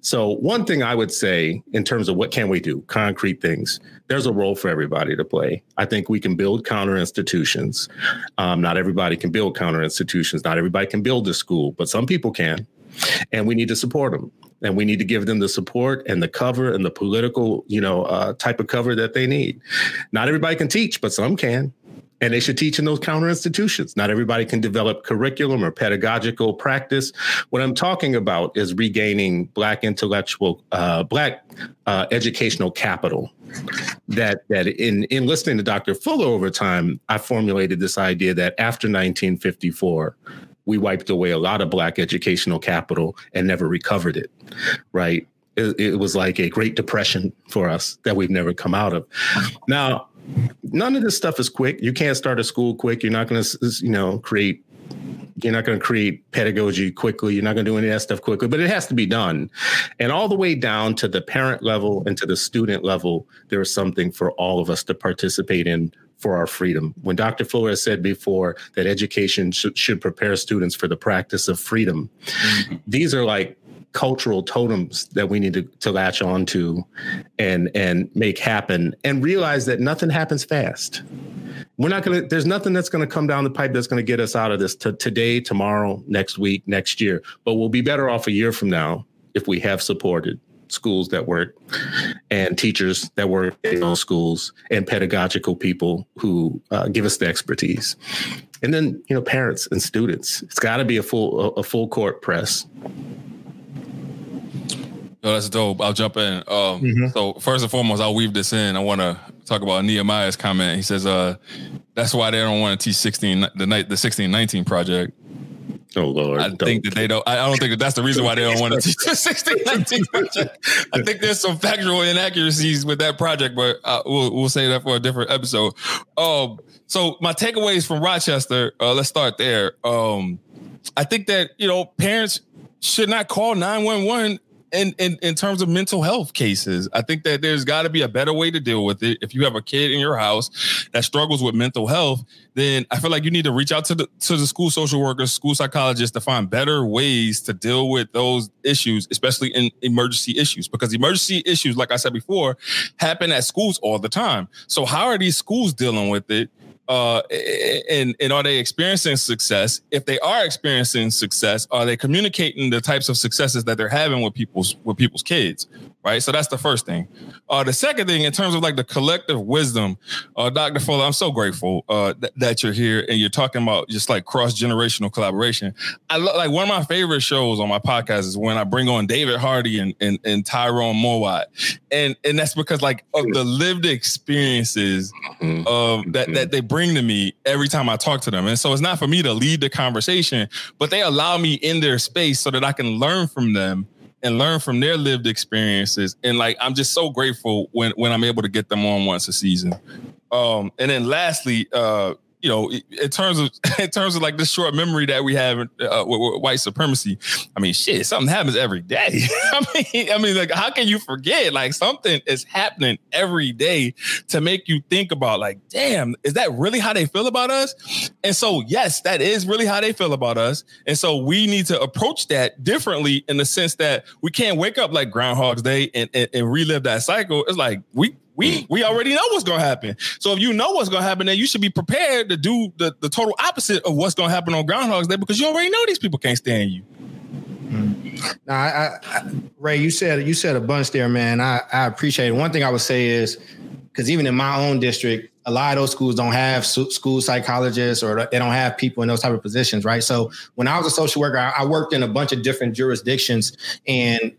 So, one thing I would say in terms of what can we do, concrete things, there's a role for everybody to play. I think we can build counter institutions. Um, not everybody can build counter institutions. Not everybody can build a school, but some people can. And we need to support them and we need to give them the support and the cover and the political you know uh, type of cover that they need not everybody can teach but some can and they should teach in those counter institutions. Not everybody can develop curriculum or pedagogical practice. What I'm talking about is regaining Black intellectual, uh, Black uh, educational capital. That that in in listening to Dr. Fuller over time, I formulated this idea that after 1954, we wiped away a lot of Black educational capital and never recovered it. Right? It, it was like a Great Depression for us that we've never come out of. Now none of this stuff is quick. You can't start a school quick. You're not going to, you know, create. You're not going to create pedagogy quickly. You're not going to do any of that stuff quickly, but it has to be done. And all the way down to the parent level and to the student level, there is something for all of us to participate in for our freedom. When Dr. Fuller has said before that education should, should prepare students for the practice of freedom, mm-hmm. these are like cultural totems that we need to, to latch on to and and make happen and realize that nothing happens fast. We're not going to there's nothing that's going to come down the pipe that's going to get us out of this to today tomorrow next week next year. But we'll be better off a year from now if we have supported schools that work and teachers that work in those schools and pedagogical people who uh, give us the expertise. And then you know parents and students. It's got to be a full a, a full court press Yo, that's dope. I'll jump in. Um, mm-hmm. So first and foremost, I'll weave this in. I want to talk about Nehemiah's comment. He says, uh, "That's why they don't want to teach sixteen the night the sixteen nineteen project." Oh Lord! I don't. think that they don't. I don't think that that's the reason why they don't want to teach the sixteen nineteen project. I think there's some factual inaccuracies with that project, but uh, we'll we'll say that for a different episode. Um, so my takeaways from Rochester. Uh, let's start there. Um, I think that you know parents should not call nine one one in, in in terms of mental health cases, I think that there's got to be a better way to deal with it. If you have a kid in your house that struggles with mental health, then I feel like you need to reach out to the to the school social workers, school psychologists to find better ways to deal with those issues, especially in emergency issues. Because emergency issues, like I said before, happen at schools all the time. So how are these schools dealing with it? Uh, and and are they experiencing success? If they are experiencing success, are they communicating the types of successes that they're having with people's with people's kids? Right. So that's the first thing. Uh, the second thing, in terms of like the collective wisdom, uh, Dr. Fuller, I'm so grateful uh, th- that you're here and you're talking about just like cross generational collaboration. I lo- like one of my favorite shows on my podcast is when I bring on David Hardy and and, and Tyrone Mowat, and and that's because like of the lived experiences mm-hmm. of that that they bring to me every time I talk to them. And so it's not for me to lead the conversation, but they allow me in their space so that I can learn from them and learn from their lived experiences. And like I'm just so grateful when when I'm able to get them on once a season. Um, and then lastly, uh, you know, in terms of in terms of like this short memory that we have uh, with, with, white supremacy, I mean, shit, something happens every day. I mean, I mean, like, how can you forget? Like, something is happening every day to make you think about, like, damn, is that really how they feel about us? And so, yes, that is really how they feel about us. And so, we need to approach that differently in the sense that we can't wake up like Groundhog's Day and, and, and relive that cycle. It's like we we we already know what's gonna happen. So if you know what's gonna happen, then you should be prepared to do the, the total opposite of what's gonna happen on Groundhog's Day because you already know these people can't stand you. Mm. Now, I, I, Ray, you said you said a bunch there, man. I, I appreciate it. One thing I would say is because even in my own district, a lot of those schools don't have school psychologists or they don't have people in those type of positions, right? So when I was a social worker, I worked in a bunch of different jurisdictions, and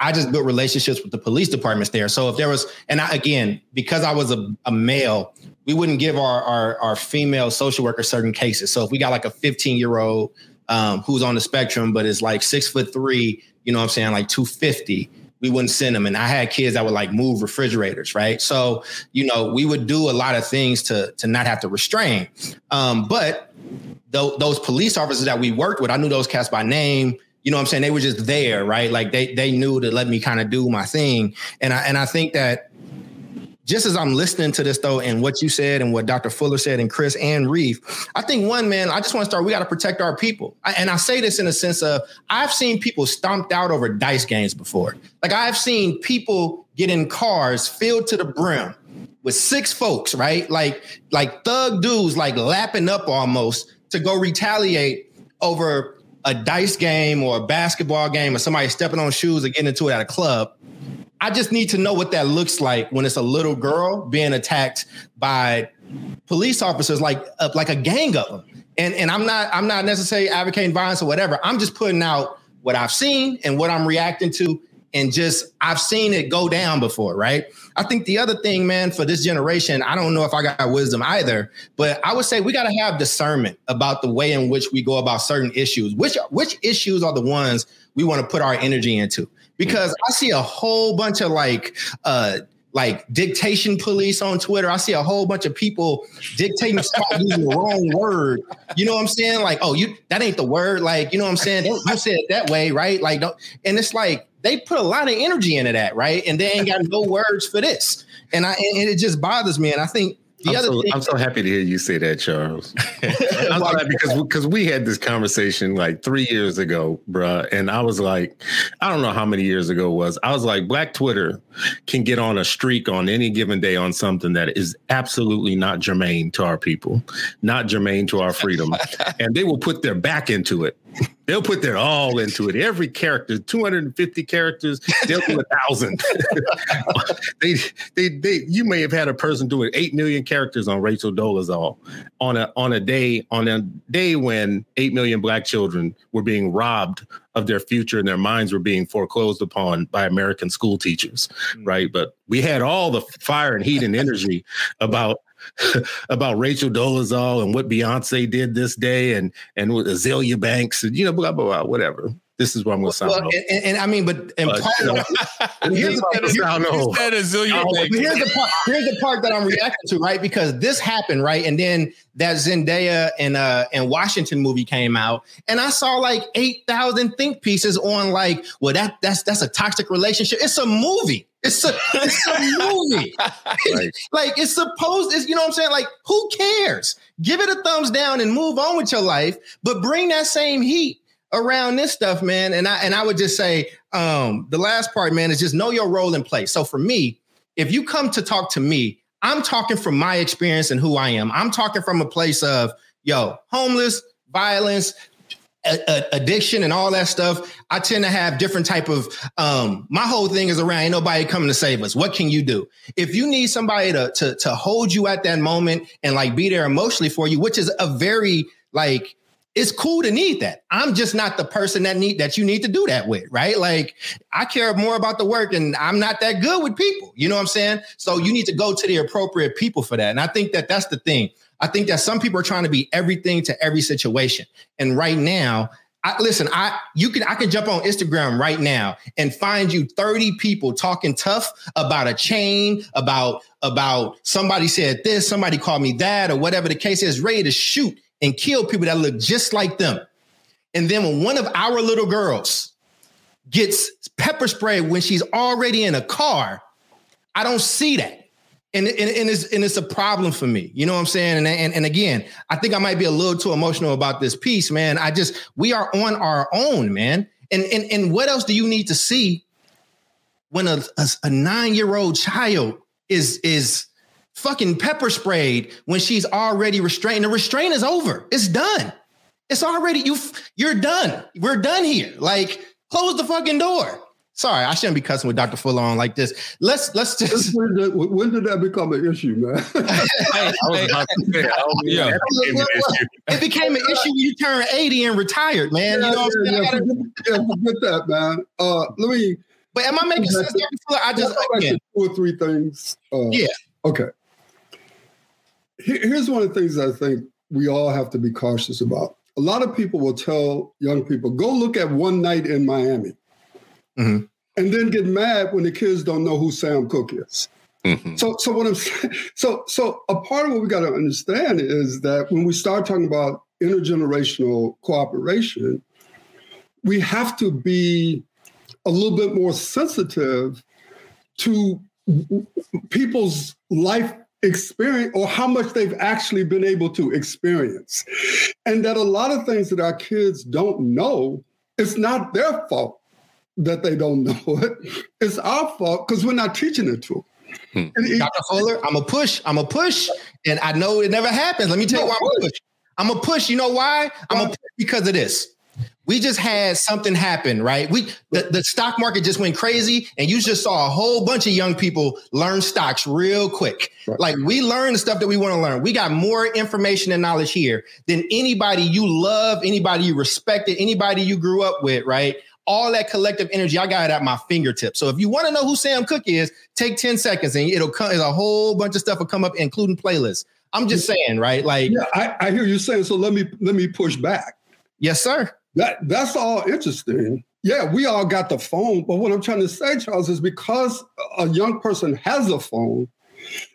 I just built relationships with the police departments there. So if there was, and I, again, because I was a, a male, we wouldn't give our, our, our female social workers certain cases. So if we got like a 15 year old um, who's on the spectrum but is like six foot three, you know what I'm saying, like 250 we wouldn't send them. And I had kids that would like move refrigerators, right? So, you know, we would do a lot of things to to not have to restrain. Um, but th- those police officers that we worked with, I knew those cats by name. You know what I'm saying? They were just there, right? Like they they knew to let me kind of do my thing. And I and I think that just as I'm listening to this though, and what you said and what Dr. Fuller said and Chris and Reef, I think one man, I just want to start. We got to protect our people, I, and I say this in a sense of I've seen people stomped out over dice games before. Like I've seen people get in cars filled to the brim with six folks, right? Like like thug dudes, like lapping up almost to go retaliate over a dice game or a basketball game or somebody stepping on shoes or getting into it at a club I just need to know what that looks like when it's a little girl being attacked by police officers, like uh, like a gang of them. And and I'm not I'm not necessarily advocating violence or whatever. I'm just putting out what I've seen and what I'm reacting to, and just I've seen it go down before, right? I think the other thing, man, for this generation, I don't know if I got wisdom either, but I would say we got to have discernment about the way in which we go about certain issues. Which which issues are the ones we want to put our energy into? Because I see a whole bunch of like uh like dictation police on Twitter. I see a whole bunch of people dictating using the wrong word. You know what I'm saying? Like, oh, you that ain't the word. Like, you know what I'm saying? You said it that way, right? Like, don't, and it's like they put a lot of energy into that, right? And they ain't got no words for this. And I and it just bothers me. And I think the I'm so, I'm so happy to hear you say that, Charles. I'm happy because because we had this conversation like three years ago, bruh, and I was like, I don't know how many years ago it was. I was like, Black Twitter can get on a streak on any given day on something that is absolutely not germane to our people, not germane to our freedom, and they will put their back into it. They'll put their all into it. Every character, 250 characters, they'll do a thousand. they, they, they, you may have had a person doing 8 million characters on Rachel Dolezal on a, on a day, on a day when 8 million black children were being robbed of their future and their minds were being foreclosed upon by American school teachers. Mm-hmm. Right. But we had all the fire and heat and energy about about Rachel Dolezal and what Beyonce did this day and and with Azealia Banks and you know blah blah blah whatever. This is what I'm going to sound. Well, and, and, I mean, but and but, part of, here's, the, sound here's the part. Here's the part that I'm reacting to, right? Because this happened, right? And then that Zendaya and uh and Washington movie came out, and I saw like eight thousand think pieces on like, well, that that's that's a toxic relationship. It's a movie. It's a, it's a movie. right. like it's supposed, it's, you know what I'm saying? Like, who cares? Give it a thumbs down and move on with your life, but bring that same heat around this stuff, man. And I and I would just say, um, the last part, man, is just know your role in place. So for me, if you come to talk to me, I'm talking from my experience and who I am. I'm talking from a place of, yo, homeless, violence, addiction and all that stuff i tend to have different type of um my whole thing is around ain't nobody coming to save us what can you do if you need somebody to to to hold you at that moment and like be there emotionally for you which is a very like it's cool to need that. I'm just not the person that need that you need to do that with, right? Like I care more about the work and I'm not that good with people. You know what I'm saying? So you need to go to the appropriate people for that. And I think that that's the thing. I think that some people are trying to be everything to every situation. And right now, I, listen, I you can I can jump on Instagram right now and find you 30 people talking tough about a chain, about about somebody said this, somebody called me that, or whatever the case is, ready to shoot and kill people that look just like them. And then when one of our little girls gets pepper spray when she's already in a car, I don't see that. And, and, and, it's, and it's a problem for me. You know what I'm saying? And, and, and again, I think I might be a little too emotional about this piece, man. I just, we are on our own, man. And, and, and what else do you need to see when a, a, a nine year old child is, is fucking pepper sprayed when she's already restrained. The restraint is over. It's done. It's already you. You're done. We're done here. Like close the fucking door. Sorry, I shouldn't be cussing with Dr. Fuller on like this. Let's let's just. When did, when did that become an issue, man? yeah. It became an issue when you turned 80 and retired, man. Yeah, you know yeah, yeah, forget, yeah, forget that, man. Uh, let me. But am I making sense, Dr. Fuller? I just again, two or three things. Uh, yeah. Okay here's one of the things I think we all have to be cautious about. A lot of people will tell young people, go look at one night in Miami. Mm-hmm. and then get mad when the kids don't know who Sam Cooke is. Mm-hmm. So, so what I'm saying, so, so a part of what we got to understand is that when we start talking about intergenerational cooperation, we have to be a little bit more sensitive to people's life experience or how much they've actually been able to experience. And that a lot of things that our kids don't know, it's not their fault that they don't know it. It's our fault because we're not teaching it to them. Hmm. Dr. Fuller, I'm a push. I'm a push. And I know it never happens. Let me tell you why I'm a push. I'm a push. You know why? I'm a push because of this we just had something happen, right? We the, the stock market just went crazy, and you just saw a whole bunch of young people learn stocks real quick. Right. Like we learned the stuff that we want to learn. We got more information and knowledge here than anybody you love, anybody you respected, anybody you grew up with, right? All that collective energy, I got it at my fingertips. So if you want to know who Sam Cooke is, take 10 seconds and it'll come, a whole bunch of stuff will come up, including playlists. I'm just saying, right? Like yeah, I, I hear you saying, so let me let me push back. Yes, sir. That that's all interesting. Yeah, we all got the phone, but what I'm trying to say, Charles, is because a young person has a phone,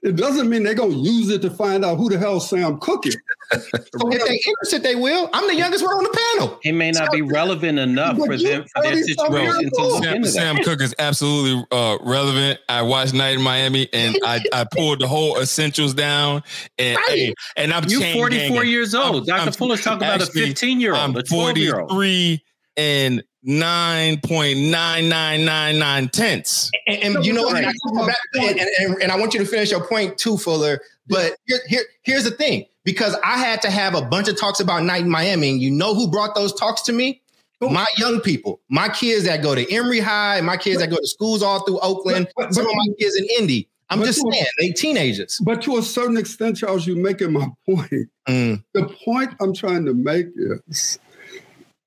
it doesn't mean they're gonna use it to find out who the hell Sam Cooke is. so if they're interested, they will. I'm the youngest one on the panel. It may not so, be relevant enough for them for their situation to look Sam, into Sam Cooke is absolutely uh, relevant. I watched Night in Miami and I, I pulled the whole essentials down and right. hey, and I'm you 44 years old. I'm, Dr. Fuller's talking about a 15 year old. I'm 43 year old. and 9.9999 tenths. And, and you know, what? and, and, and, I want you to finish your point too, Fuller. But here, here, here's the thing because I had to have a bunch of talks about Night in Miami, and you know who brought those talks to me? My young people, my kids that go to Emory High, my kids that go to schools all through Oakland, but, but, some of my kids in Indy. I'm just saying, a, they teenagers. But to a certain extent, Charles, you're making my point. Mm. The point I'm trying to make is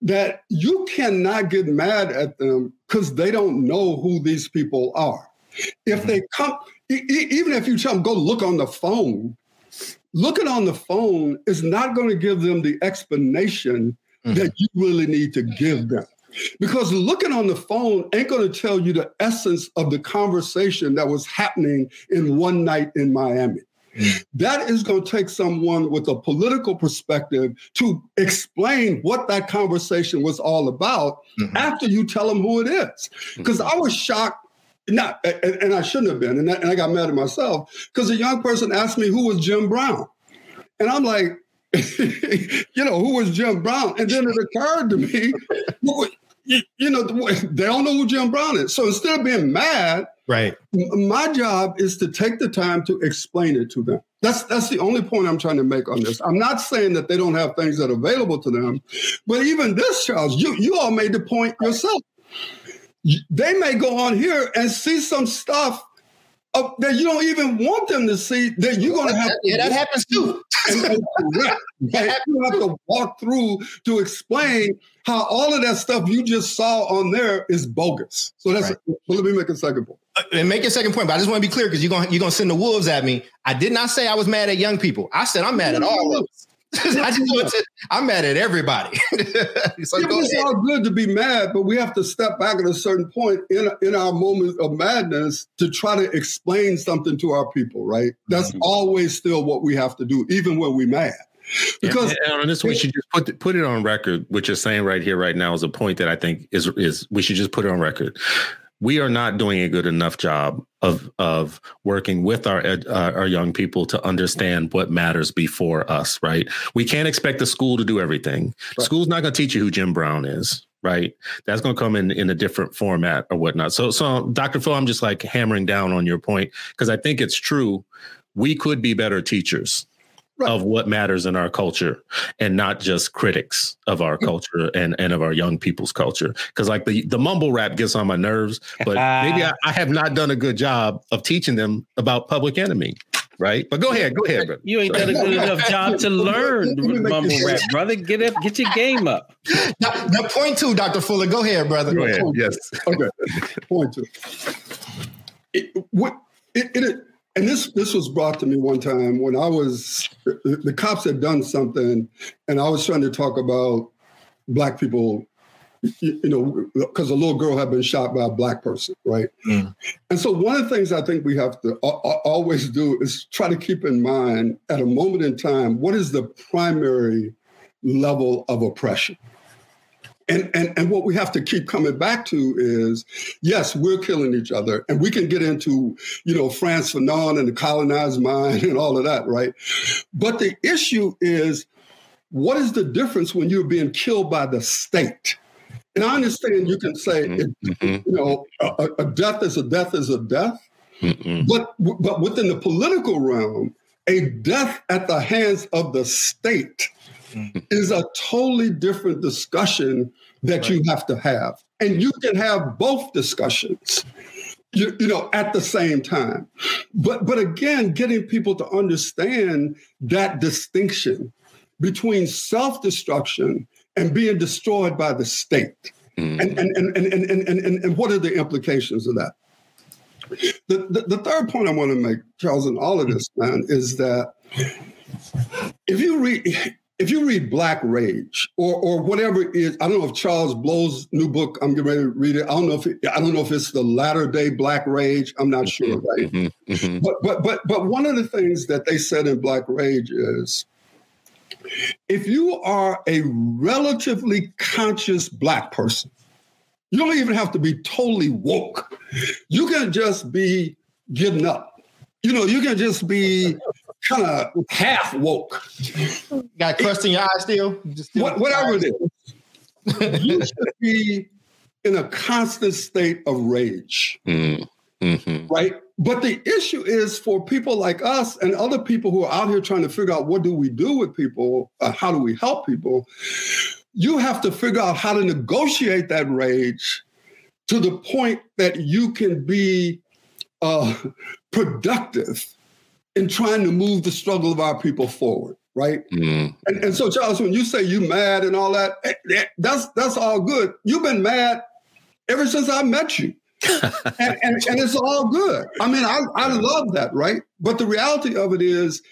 that you cannot get mad at them because they don't know who these people are. If they come, even if you tell them go look on the phone, looking on the phone is not going to give them the explanation mm-hmm. that you really need to give them. Because looking on the phone ain't going to tell you the essence of the conversation that was happening in one night in Miami. That is going to take someone with a political perspective to explain what that conversation was all about mm-hmm. after you tell them who it is. Because mm-hmm. I was shocked, not, and, and I shouldn't have been, and, and I got mad at myself because a young person asked me who was Jim Brown. And I'm like, you know, who was Jim Brown? And then it occurred to me, you, you know, they don't know who Jim Brown is. So instead of being mad, Right. My job is to take the time to explain it to them. That's that's the only point I'm trying to make on this. I'm not saying that they don't have things that are available to them, but even this, Charles, you you all made the point yourself. They may go on here and see some stuff uh, that you don't even want them to see that you're going to have. Yeah, that happens too. and, and you have to walk through to explain how all of that stuff you just saw on there is bogus. So that's. Right. Well, let me make a second point. And make a second point, but I just want to be clear because you're gonna you're going to send the wolves at me. I did not say I was mad at young people. I said I'm mad at all of us. I just want to, I'm mad at everybody. so yeah, it's ahead. all good to be mad, but we have to step back at a certain point in, in our moment of madness to try to explain something to our people, right? That's mm-hmm. always still what we have to do, even when we're mad. Because and, and on this, we should just put the, put it on record. What you're saying right here, right now, is a point that I think is is we should just put it on record we are not doing a good enough job of of working with our uh, our young people to understand what matters before us. Right? We can't expect the school to do everything. Right. School's not going to teach you who Jim Brown is. Right? That's going to come in in a different format or whatnot. So, so Dr. Phil, I'm just like hammering down on your point because I think it's true. We could be better teachers right. of what matters in our culture and not just critics of our culture and, and of our young people's culture. Because like the, the mumble rap gets on my nerves, but maybe I, I, have not done a good job of teaching them about public enemy. Right, but go ahead, go ahead, brother. You ain't done a good enough job to learn mumble rap, brother. Get up, get your game up. Now, now point two, Doctor Fuller. Go ahead, brother. Go ahead. Yes. Okay. Point two. It, what it, it and this this was brought to me one time when I was the, the, cops had done something, and I was trying to talk about black people, you, you know, because a little girl had been shot by a black person, right? Mm. And so one of the things I think we have to always do is try to keep in mind at a moment in time what is the primary level of oppression. And, and, and what we have to keep coming back to is yes, we're killing each other. And we can get into, you know, Frantz Fanon and the colonized mind and all of that, right? But the issue is what is the difference when you're being killed by the state? And I understand you can say, mm-hmm. it, you know, a, a, death is a death is a death. Mm-hmm. But but within the political realm, a death at the hands of the state. Is a totally different discussion that right. you have to have. And you can have both discussions. You, you, know at the same time but but again getting people to understand that distinction between self-destruction and being destroyed by the state. Mm. And, and, and, and, and, and, and, and what are the implications of that? The, the, the third point I want to make, Charles, in all of this, man, is that if you read if you read Black Rage or or whatever it is, I don't know if Charles Blow's new book, I'm getting ready to read it. I don't know if it, I don't know if it's the latter day Black Rage. I'm not sure, mm-hmm, right? Mm-hmm, mm-hmm. But but but but one of the things that they said in Black Rage is if you are a relatively conscious black person, you don't even have to be totally woke. You can just be getting up. You know, you can just be kind of half woke. Got crust in your eye still? still what, whatever it is. you should be in a constant state of rage. Mm. Mm-hmm. Right. But the issue is for people like us and other people who are out here trying to figure out what do we do with people, uh, how do we help people, you have to figure out how to negotiate that rage to the point that you can be uh, productive in trying to move the struggle of our people forward right? Mm. And, and, so, Charles, when you say you mad and all that, eh, eh, that's that's all good. You've been mad ever since I met you and, and, and, it's all good. I mean, I, I love that, right? But the reality of it is,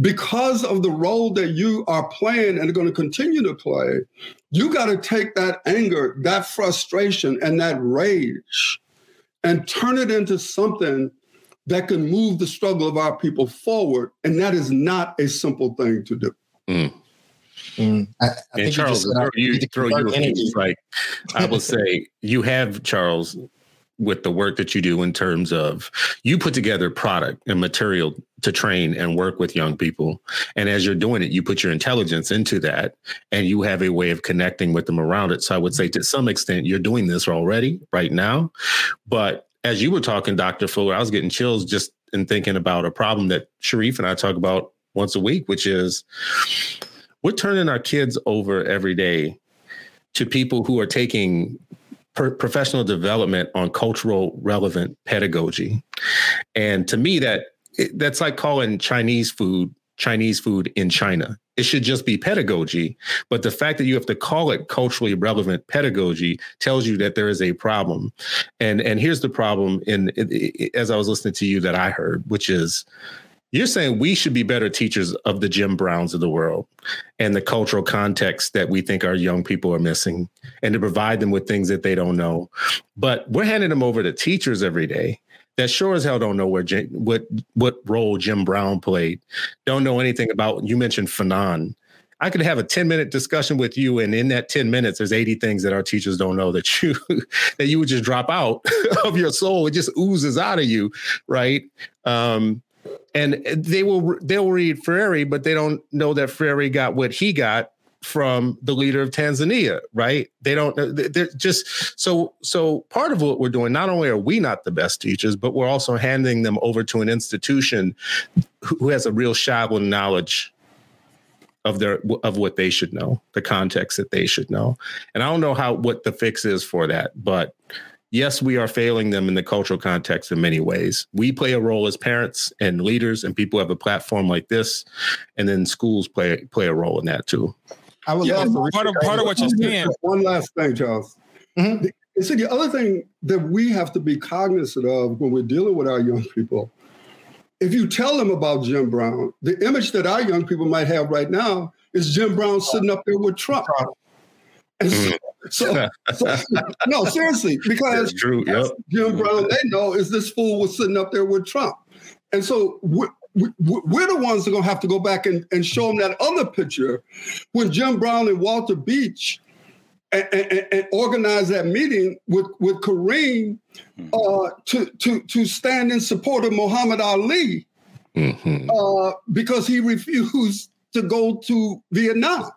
because of the role that you are playing and are going to continue to play, you got to take that anger, that frustration, and that rage and turn it into something that can move the struggle of our people forward. And that is not a simple thing to do. Mm. Mm, I, I and Charles, you, you throw you like I will say, you have Charles with the work that you do in terms of you put together product and material to train and work with young people. And as you're doing it, you put your intelligence into that and you have a way of connecting with them around it. So I would say to some extent, you're doing this already right now. But as you were talking, Dr. Fuller, I was getting chills just in thinking about a problem that Sharif and I talk about once a week, which is we're turning our kids over every day to people who are taking professional development on cultural relevant pedagogy. And to me, that that's like calling Chinese food Chinese food in China. It should just be pedagogy. But the fact that you have to call it culturally relevant pedagogy tells you that there is a problem. And and here's the problem. In as I was listening to you, that I heard, which is you're saying we should be better teachers of the Jim Browns of the world and the cultural context that we think our young people are missing and to provide them with things that they don't know. But we're handing them over to teachers every day that sure as hell don't know where what what role Jim Brown played. Don't know anything about you mentioned Fanon. I could have a 10 minute discussion with you, and in that 10 minutes, there's 80 things that our teachers don't know that you that you would just drop out of your soul. It just oozes out of you, right? Um, and they will they'll read Freire, but they don't know that Freire got what he got from the leader of Tanzania, right? They don't. Uh, they're just so so. Part of what we're doing, not only are we not the best teachers, but we're also handing them over to an institution who has a real shallow knowledge of their of what they should know, the context that they should know. And I don't know how what the fix is for that, but yes, we are failing them in the cultural context in many ways. We play a role as parents and leaders, and people have a platform like this, and then schools play play a role in that too. I would yeah, love part of part of what you're saying. One last thing, Charles. Mm-hmm. The, so the other thing that we have to be cognizant of when we're dealing with our young people, if you tell them about Jim Brown, the image that our young people might have right now is Jim Brown sitting up there with Trump. And so, so, so, no, seriously, because true. Yep. Jim Brown, they know is this fool was sitting up there with Trump. And so we're, the ones that are going to have to go back and, and show them that other picture when Jim Brown and Walter Beach and, and, and organized that meeting with, with Kareem mm-hmm. uh, to, to, to stand in support of Muhammad Ali mm-hmm. uh, because he refused to go to Vietnam.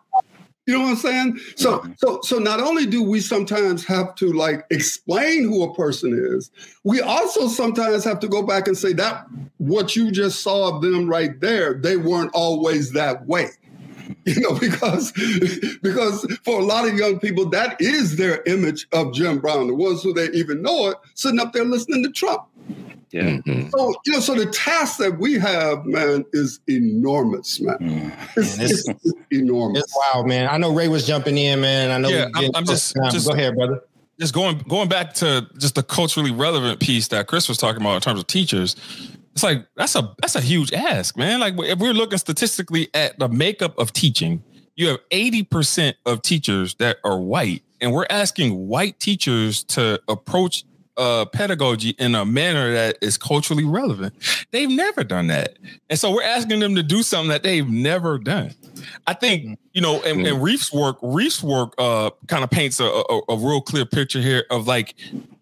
You know what I'm saying? So, mm-hmm. so, so not only do we sometimes have to like explain who a person is, we also sometimes have to go back and say that what you just saw of them right there, they weren't always that way. You know, because because for a lot of young people, that is their image of Jim Brown, the ones who they even know it, sitting up there listening to Trump. Yeah. Mm-hmm. So you know, so the task that we have, man, is enormous, man. Mm. It's, it's, it's, enormous. It's wild, man. I know Ray was jumping in, man. I know. Yeah, I'm, I'm just, just go ahead, brother. Just going going back to just the culturally relevant piece that Chris was talking about in terms of teachers. It's like that's a that's a huge ask, man. Like if we're looking statistically at the makeup of teaching, you have 80% of teachers that are white, and we're asking white teachers to approach uh, pedagogy in a manner that is culturally relevant. They've never done that. And so we're asking them to do something that they've never done. I think, you know, and, and Reef's work, Reef's work uh, kind of paints a, a, a, real clear picture here of like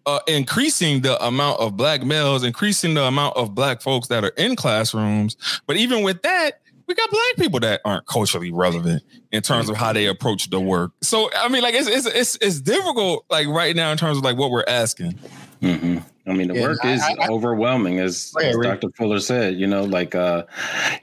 uh, increasing the amount of black males, increasing the amount of black folks that are in classrooms. But even with that, we got black people that aren't culturally relevant in terms of how they approach the work. So I mean, like it's it's it's, it's difficult, like right now in terms of like what we're asking. Mm-hmm. I mean, the yeah, work is I, I, overwhelming, as, as Dr. Fuller said. You know, like, uh,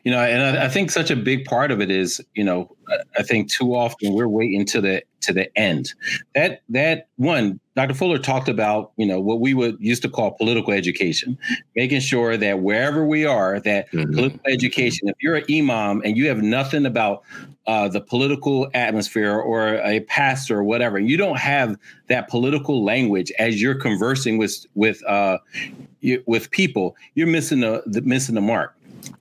you know, and I, I, think such a big part of it is, you know, I think too often we're waiting to the to the end. That that one, Dr. Fuller talked about, you know, what we would used to call political education, making sure that wherever we are, that mm-hmm. political education. If you're an imam and you have nothing about uh, the political atmosphere or a pastor or whatever, you don't have that political language as you're conversing with with uh, you, with people, you're missing the, the missing the mark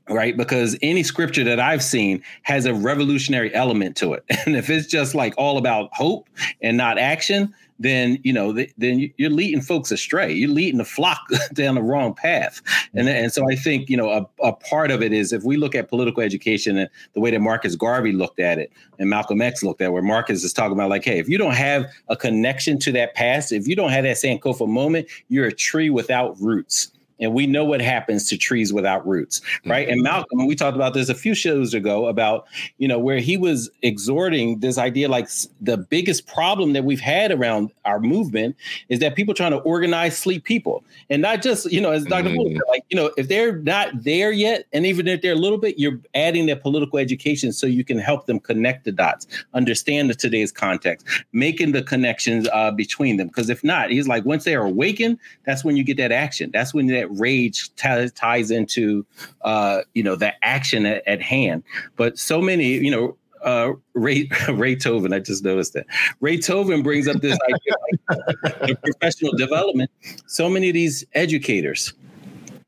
right? Because any scripture that I've seen has a revolutionary element to it. And if it's just like all about hope and not action, then you know then you're leading folks astray. You're leading the flock down the wrong path. And mm-hmm. and so I think you know a, a part of it is if we look at political education and the way that Marcus Garvey looked at it and Malcolm X looked at it, where Marcus is talking about like, hey, if you don't have a connection to that past, if you don't have that Sankofa moment, you're a tree without roots and we know what happens to trees without roots right mm-hmm. and malcolm we talked about this a few shows ago about you know where he was exhorting this idea like the biggest problem that we've had around our movement is that people trying to organize sleep people and not just you know as dr mm-hmm. said, like you know if they're not there yet and even if they're a little bit you're adding their political education so you can help them connect the dots understand the today's context making the connections uh, between them because if not he's like once they are awakened that's when you get that action that's when that rage t- ties into uh, you know the action at, at, hand. But so many, you know. Uh, Ray Ray Tovin, I just noticed that Ray Tovin brings up this idea like professional development. So many of these educators,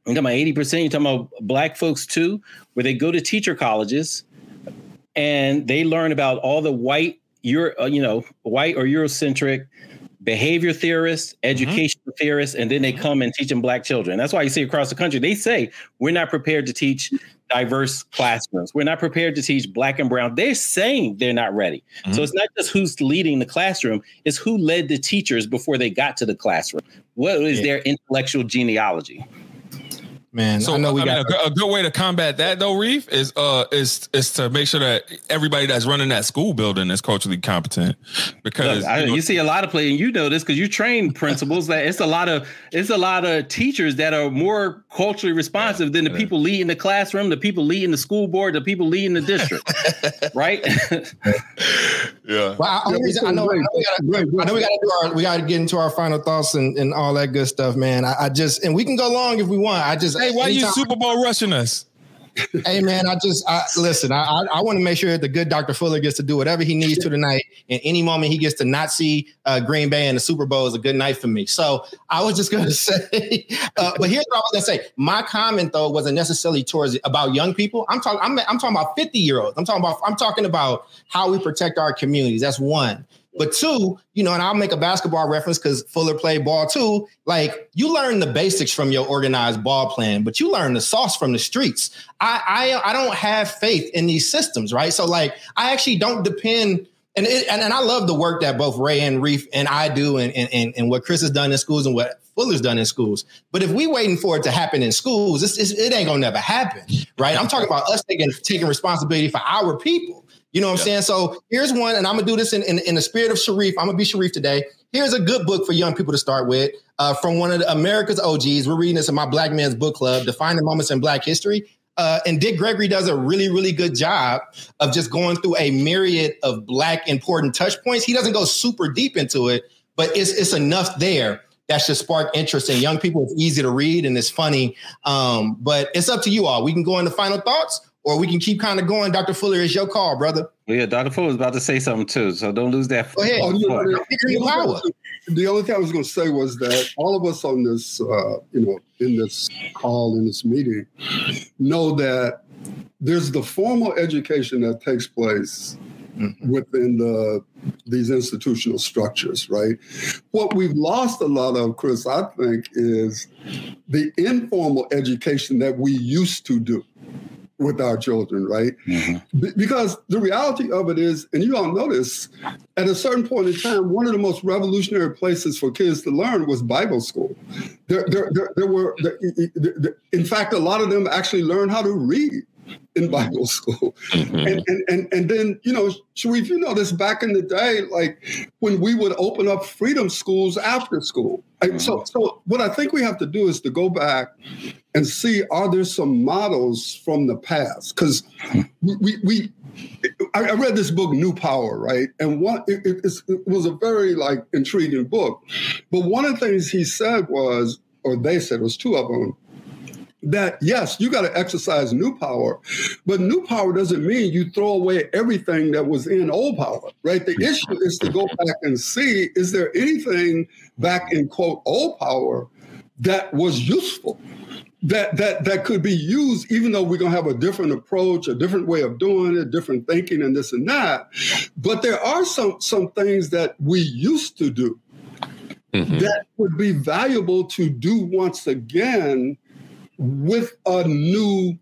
I'm talking about 80%, you're talking about black folks too, where they go to teacher colleges and they learn about all the white, Euro, uh, you know, white or Eurocentric behavior theorists, mm-hmm. Mm-hmm. theorists, and then they mm-hmm. come and teach them black children. That's why you see across the country, they say we're not prepared to teach diverse classrooms. We're not prepared to teach black and brown. They're saying they're not ready. Mm-hmm. So it's not just who's leading the classroom, it's who led the teachers before they got to the classroom. What is yeah. their intellectual genealogy? Man. So I know we I got mean, a, a, good way to combat that though, Reef, is uh is is to make sure that everybody that's running that school building is culturally competent. Because Look, I, you, know, you, see a lot of play, and you know this because you train principals that it's a lot of it's a lot of teachers that are more culturally responsive than the people leading the classroom, the people leading the school board, the people leading the district, right? yeah. Well, I, I, I, know, I know we got to do our we got to get into our final thoughts and, and all that good stuff, man. I, I just and we can go long if we want. I just Hey, why are you Super Bowl rushing us? hey man, I just I, listen. I I, I want to make sure that the good Dr. Fuller gets to do whatever he needs to tonight. And any moment he gets to not see uh, Green Bay in the Super Bowl is a good night for me. So I was just going to say, uh, but here's what I was going to say. My comment though wasn't necessarily towards about young people. I'm talking. I'm, I'm talking about 50 year olds. I'm talking about. I'm talking about how we protect our communities. That's one. But two, you know, and I'll make a basketball reference because Fuller played ball too. Like you learn the basics from your organized ball plan, but you learn the sauce from the streets. I I, I don't have faith in these systems, right? So like I actually don't depend. And, it, and, and I love the work that both Ray and Reef and I do, and, and and what Chris has done in schools and what Fuller's done in schools. But if we waiting for it to happen in schools, it's, it's, it ain't gonna never happen, right? I'm talking about us taking taking responsibility for our people. You know what I'm saying? So here's one, and I'm gonna do this in, in, in the spirit of Sharif. I'm gonna be Sharif today. Here's a good book for young people to start with uh, from one of the America's OGs. We're reading this in my Black Man's Book Club, Defining Moments in Black History. Uh, and Dick Gregory does a really, really good job of just going through a myriad of Black important touch points. He doesn't go super deep into it, but it's, it's enough there that should spark interest in young people. It's easy to read and it's funny. Um, but it's up to you all. We can go into final thoughts or we can keep kind of going. Dr. Fuller, it's your call, brother. Well, yeah, Dr. Fuller was about to say something too, so don't lose that. Go ahead. Oh, you know, the, the, only thing I was going to say was that all of us on this, uh, you know, in this call, in this meeting, know that there's the formal education that takes place mm-hmm. within the these institutional structures, right? What we've lost a lot of, Chris, I think, is the informal education that we used to do with our children, right? Mm-hmm. B- because the reality of it is, and you all know this, at a certain point in time, one of the most revolutionary places for kids to learn was Bible school. There, there, there, there were, in fact, a lot of them actually learned how to read in Bible school. Mm-hmm. And, and, and, and then, you know, Sharif, you know this back in the day, like when we would open up freedom schools after school. Mm-hmm. So, so what I think we have to do is to go back and see are there some models from the past? Because we, we, we I, read this book, New Power, right? And one it, it was a very like intriguing book. But one of the things he said was, or they said, it was two of them that yes, you got to exercise new power, but new power doesn't mean you throw away everything that was in old power, right? The issue is to go back and see is there anything back in quote old power that was useful? That, that that could be used even though we're going to have a different approach a different way of doing it different thinking and this and that but there are some some things that we used to do mm-hmm. that would be valuable to do once again with a new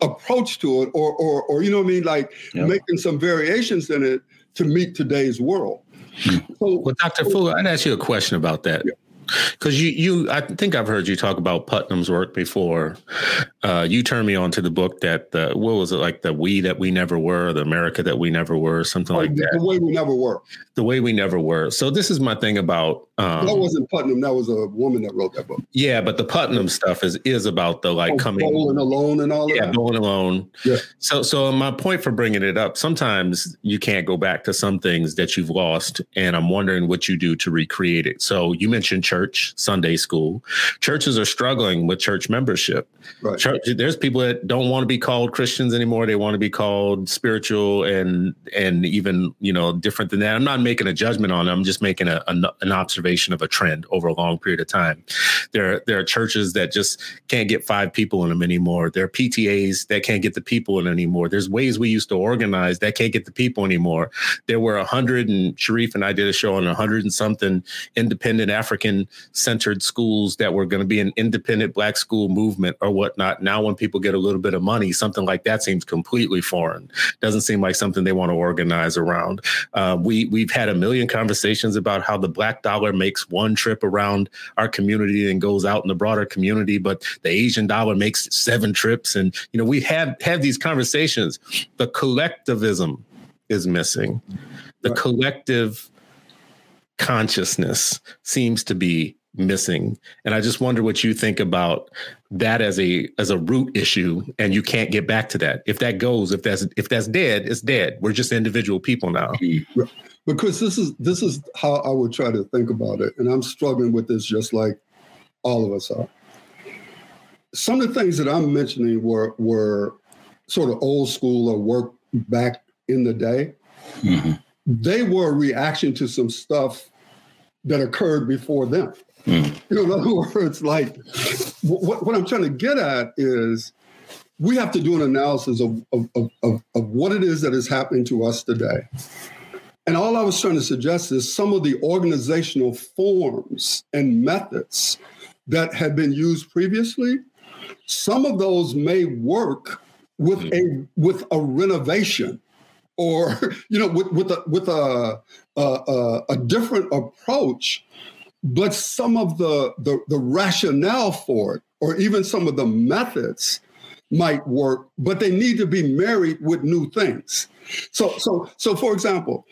approach to it or or or you know what I mean like yep. making some variations in it to meet today's world. Hmm. So, well, Dr. Fuller, I'd ask you a question about that. Yeah because you you I think I've heard you talk about Putnam's work before. Uh, you turned me on to the book that the what was it like the we that we never were, the America that we never were, something oh, like that. The way we never were. The way we never were. So this is my thing about um, that wasn't Putnam. That was a woman that wrote that book. Yeah, but the Putnam stuff is is about the like oh, coming bowling alone and all. That. Yeah, bowling alone. Yeah. So so my point for bringing it up. Sometimes you can't go back to some things that you've lost, and I'm wondering what you do to recreate it. So you mentioned church, Sunday school. Churches are struggling with church membership. Right. Church, there's people that don't want to be called Christians anymore. They want to be called spiritual and and even you know different than that. I'm not making a judgment on them. I'm just making a, a an observation of a trend over a long period of time. There there are churches that just can't get five people in them anymore. There are PTAs that can't get the people in anymore. There's ways we used to organize that can't get the people anymore. There were a hundred and Sharif and I did a show on a hundred and something independent African centered schools that were going to be an independent black school movement or whatnot. Now, when people get a little bit of money, something like that seems completely foreign. Doesn't seem like something they want to organize around. Uh, we we've had a million conversations about how the black dollar makes one trip around our community and goes out in the broader community, but the Asian dollar makes seven trips. And you know, we have have these conversations. The collectivism is missing. The collective consciousness seems to be missing. And i just wonder what you think about that as a as a root issue and you can't get back to that. If that goes if that's if that's dead it's dead. We're just individual people now. But chris this is this is how i would try to think about it and i'm struggling with this just like all of us are. Some of the things that i'm mentioning were were sort of old school or work back in the day. Mm-hmm. They were a reaction to some stuff that occurred before them Mm. You know, in other words, like what, what I'm trying to get at is we have to do an analysis of, of, of, of what it is that is happening to us today. And all I was trying to suggest is some of the organizational forms and methods that had been used previously, some of those may work with a with a renovation or you know with with a with a a, a different approach but some of the, the the rationale for it or even some of the methods might work but they need to be married with new things. So so so for example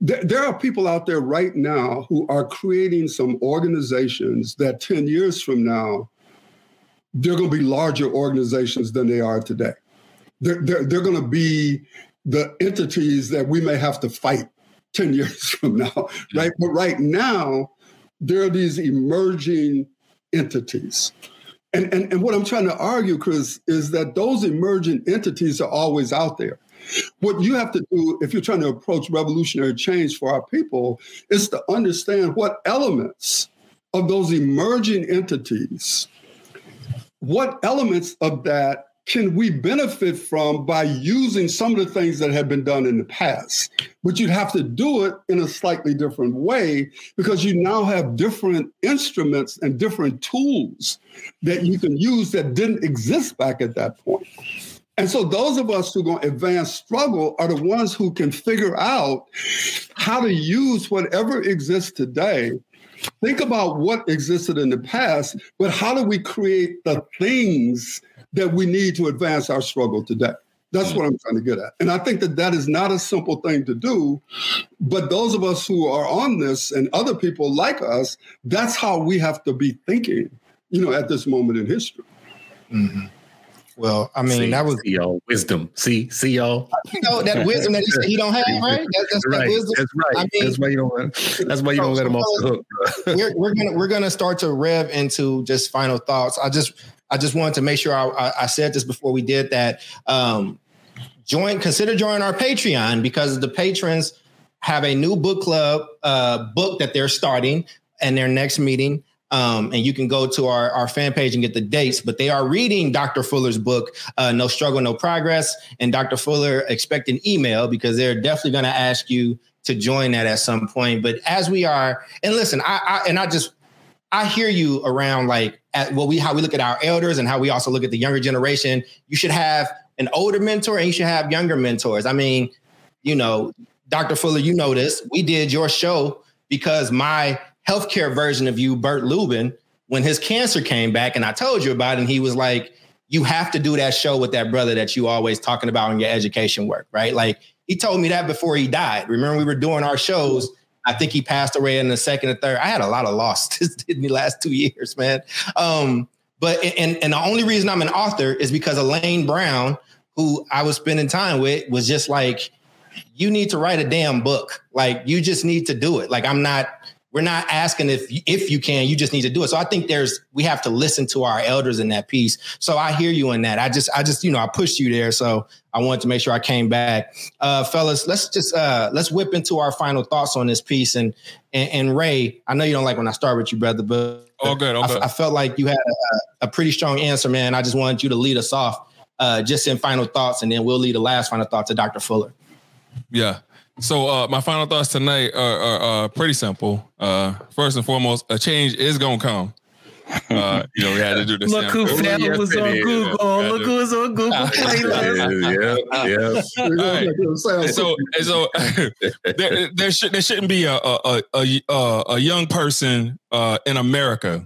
there are people out there right now who are creating some organizations that 10 years from now they're going to be larger organizations than they are today. They're, they're, they're going to be the entities that we may have to fight 10 years from now right? But right now there are these emerging entities. And, and, and what i'm trying to argue chris is that those emerging entities are always out there. What you have to do if you're trying to approach revolutionary change for our people is to understand what elements of those emerging entities, what elements of that can we benefit from by using some of the things that have been done in the past? But you'd have to do it in a slightly different way because you now have different instruments and different tools that you can use that didn't exist back at that point. And so those of us who to advance struggle are the ones who can figure out how to use whatever exists today. Think about what existed in the past, but how do we create the things that we need to advance our struggle today? That's what I'm trying to get at. And I think that that is not a simple thing to do. But those of us who are on this and other people like us, that's how we have to be thinking, you know, at this moment in history. Mm-hmm. Well, I mean, see, that was see y'all wisdom. See, see y'all. You know that wisdom that he said he don't have, right? That, that's right. That wisdom. That's right. I mean, that's why you don't. That's why you don't let him off the hook. we're, we're gonna we're gonna start to rev into just final thoughts. I just I just wanted to make sure I, I, I said this before we did that. Um, join, consider joining our Patreon because the patrons have a new book club uh, book that they're starting and their next meeting. Um, and you can go to our, our fan page and get the dates, but they are reading Dr. Fuller's book, uh, No Struggle, No Progress. And Dr. Fuller expect an email because they're definitely going to ask you to join that at some point. But as we are, and listen, I, I and I just I hear you around like at what we how we look at our elders and how we also look at the younger generation. You should have an older mentor and you should have younger mentors. I mean, you know, Dr. Fuller, you know this. We did your show because my healthcare version of you, Bert Lubin, when his cancer came back and I told you about it, and he was like, you have to do that show with that brother that you always talking about in your education work, right? Like he told me that before he died. Remember, we were doing our shows. I think he passed away in the second or third. I had a lot of losses in the last two years, man. Um, but and and the only reason I'm an author is because Elaine Brown, who I was spending time with, was just like, you need to write a damn book. Like you just need to do it. Like I'm not we're not asking if if you can you just need to do it. So i think there's we have to listen to our elders in that piece. So i hear you in that. I just i just you know i pushed you there. So i wanted to make sure i came back. Uh fellas let's just uh let's whip into our final thoughts on this piece. And and, and ray i know you don't like when i start with you brother but all good all good. I, I felt like you had a, a, pretty strong answer man. I just wanted you to lead us off uh just in final thoughts and then we'll lead the last final thought to dr fuller. Yeah so uh, my final thoughts tonight are, are, are pretty simple. Uh, first and foremost, a change is gonna come. Uh, you know, we had to do this. Look who fell yes, was on Google. Look who was on Google Playlist. yeah, yeah. Right. So, so there, there, should, there shouldn't be a a, a, a, a young person uh, in America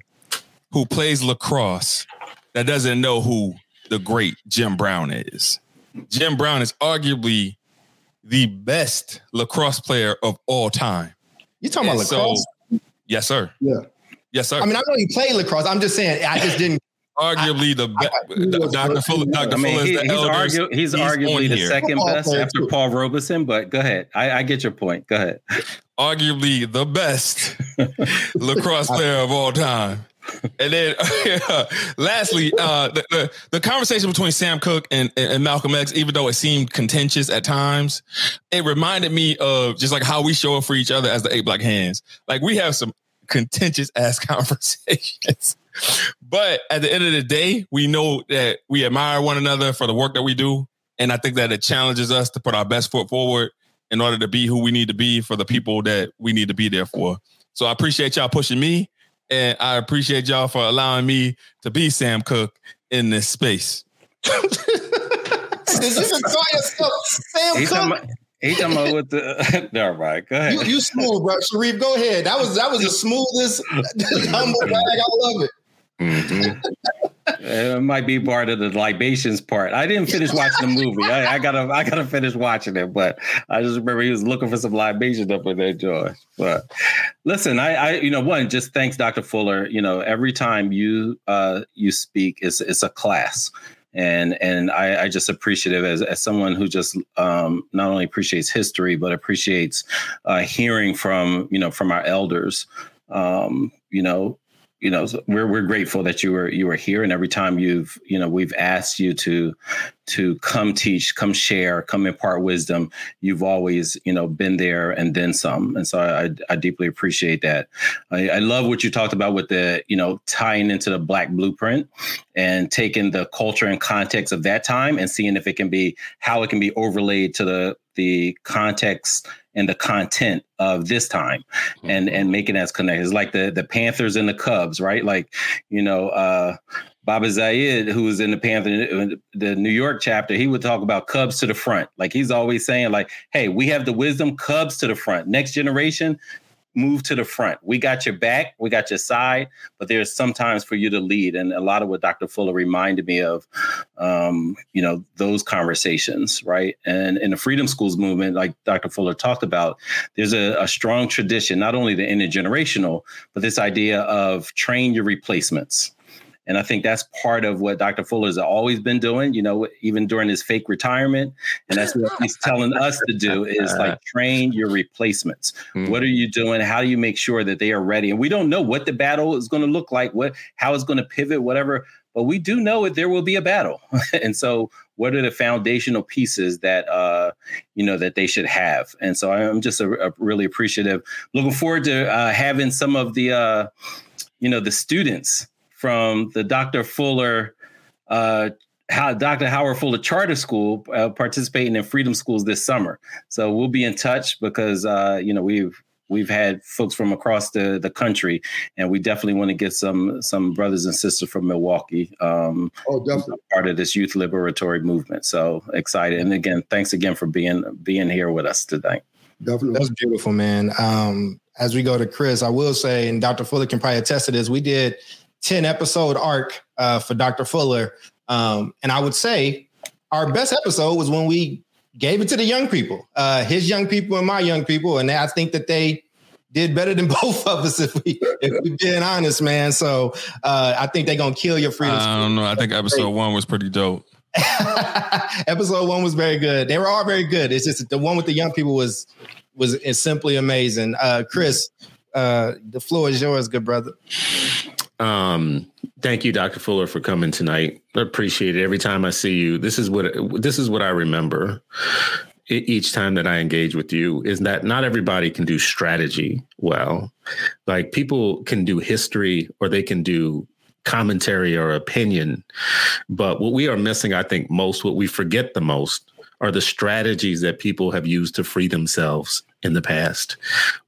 who plays lacrosse that doesn't know who the great Jim Brown is. Jim Brown is arguably the best lacrosse player of all time. You talking and about lacrosse? So, yes, sir. Yeah. Yes, sir. I mean, I know he played lacrosse. I'm just saying, I just didn't. Arguably the best. Dr. Fuller, Dr. I mean, Fuller he, is the he's, argu- he's, he's arguably the here. second best after Paul Robeson, but go ahead. I, I get your point. Go ahead. Arguably the best lacrosse player of all time. And then, lastly, uh, the, the, the, conversation between Sam Cooke and, and, Malcolm X, even though it seemed contentious at times, it reminded me of just like how we show up for each other as the Eight Black Hands. Like we have some contentious ass conversations, but at the end of the day, we know that we admire one another for the work that we do, and I think that it challenges us to put our best foot forward in order to be who we need to be for the people that we need to be there for. So I appreciate y'all pushing me, and I appreciate y'all for allowing me to be Sam Cooke in this space. Did you just call yourself Sam He talking about, he talking about with the. All right, go ahead. You, you smooth, bro. Sharif, go ahead. That was that was the smoothest humble bag. I love it. Mm-hmm. It might be part of the libations part. I didn't finish watching the movie. I, I gotta, I gotta finish watching it. But I just remember he was looking for some libations up in there, George. But listen, I, I, you know, one, just thanks, Dr. Fuller. You know, every time you, uh, you speak, it's it's a class. And and I, I just appreciative as, as someone who just um, not only appreciates history but appreciates uh, hearing from you know from our elders. Um, you know, you know we're we're grateful that you were you were here. And every time you've you know we've asked you to to come teach come share come impart wisdom you've always you know been there and then some. And so i i deeply appreciate that. I, I love what you talked about with the you know tying into the black blueprint and taking the culture and context of that time and seeing if it can be how it can be overlaid to the the context and the content of this time and and making that connected. It's like the the Panthers and the Cubs, right? Like, you know, uh Baba Zayed, who was in the Panther, the New York chapter, he would talk about Cubs to the front. Like he's always saying, like, hey, we have the wisdom, Cubs to the front. Next generation, move to the front. We got your back, we got your side, but there's sometimes for you to lead. And a lot of what Dr. Fuller reminded me of, um, you know, those conversations, right? And in the Freedom Schools movement, like Dr. Fuller talked about, there's a, a strong tradition, not only the intergenerational, but this idea of train your replacements. And I think that's part of what Dr. Fuller has always been doing, you know, even during his fake retirement. And that's what he's telling us to do is like train your replacements. What are you doing? How do you make sure that they are ready? And we don't know what the battle is going to look like, what how it's going to pivot, whatever, but we do know that there will be a battle. and so what are the foundational pieces that uh you know that they should have and so i'm just a, a really appreciative looking forward to uh having some of the uh you know the students from the Dr. Fuller, uh, how Dr. Howard Fuller Charter School uh, participating in Freedom Schools this summer. So we'll be in touch because uh, you know we've we've had folks from across the the country, and we definitely want to get some some brothers and sisters from Milwaukee. Um, oh, definitely part of this youth liberatory movement. So excited! And again, thanks again for being being here with us today. Definitely, that's beautiful, man. Um, as we go to Chris, I will say, and Dr. Fuller can probably attest to this. We did 10 episode arc uh, for Dr. Fuller. Um, and I would say our best episode was when we gave it to the young people, uh, his young people and my young people. And I think that they did better than both of us if we if we being honest, man. So uh, I think they're gonna kill your freedom. I don't know. I think episode one was pretty dope. episode one was very good. They were all very good. It's just the one with the young people was was is simply amazing. Uh, Chris, uh, the floor is yours, good brother. Um, thank you, Dr. Fuller, for coming tonight. I appreciate it. Every time I see you, this is what this is what I remember each time that I engage with you is that not everybody can do strategy well. Like people can do history or they can do commentary or opinion. But what we are missing, I think, most, what we forget the most are the strategies that people have used to free themselves in the past.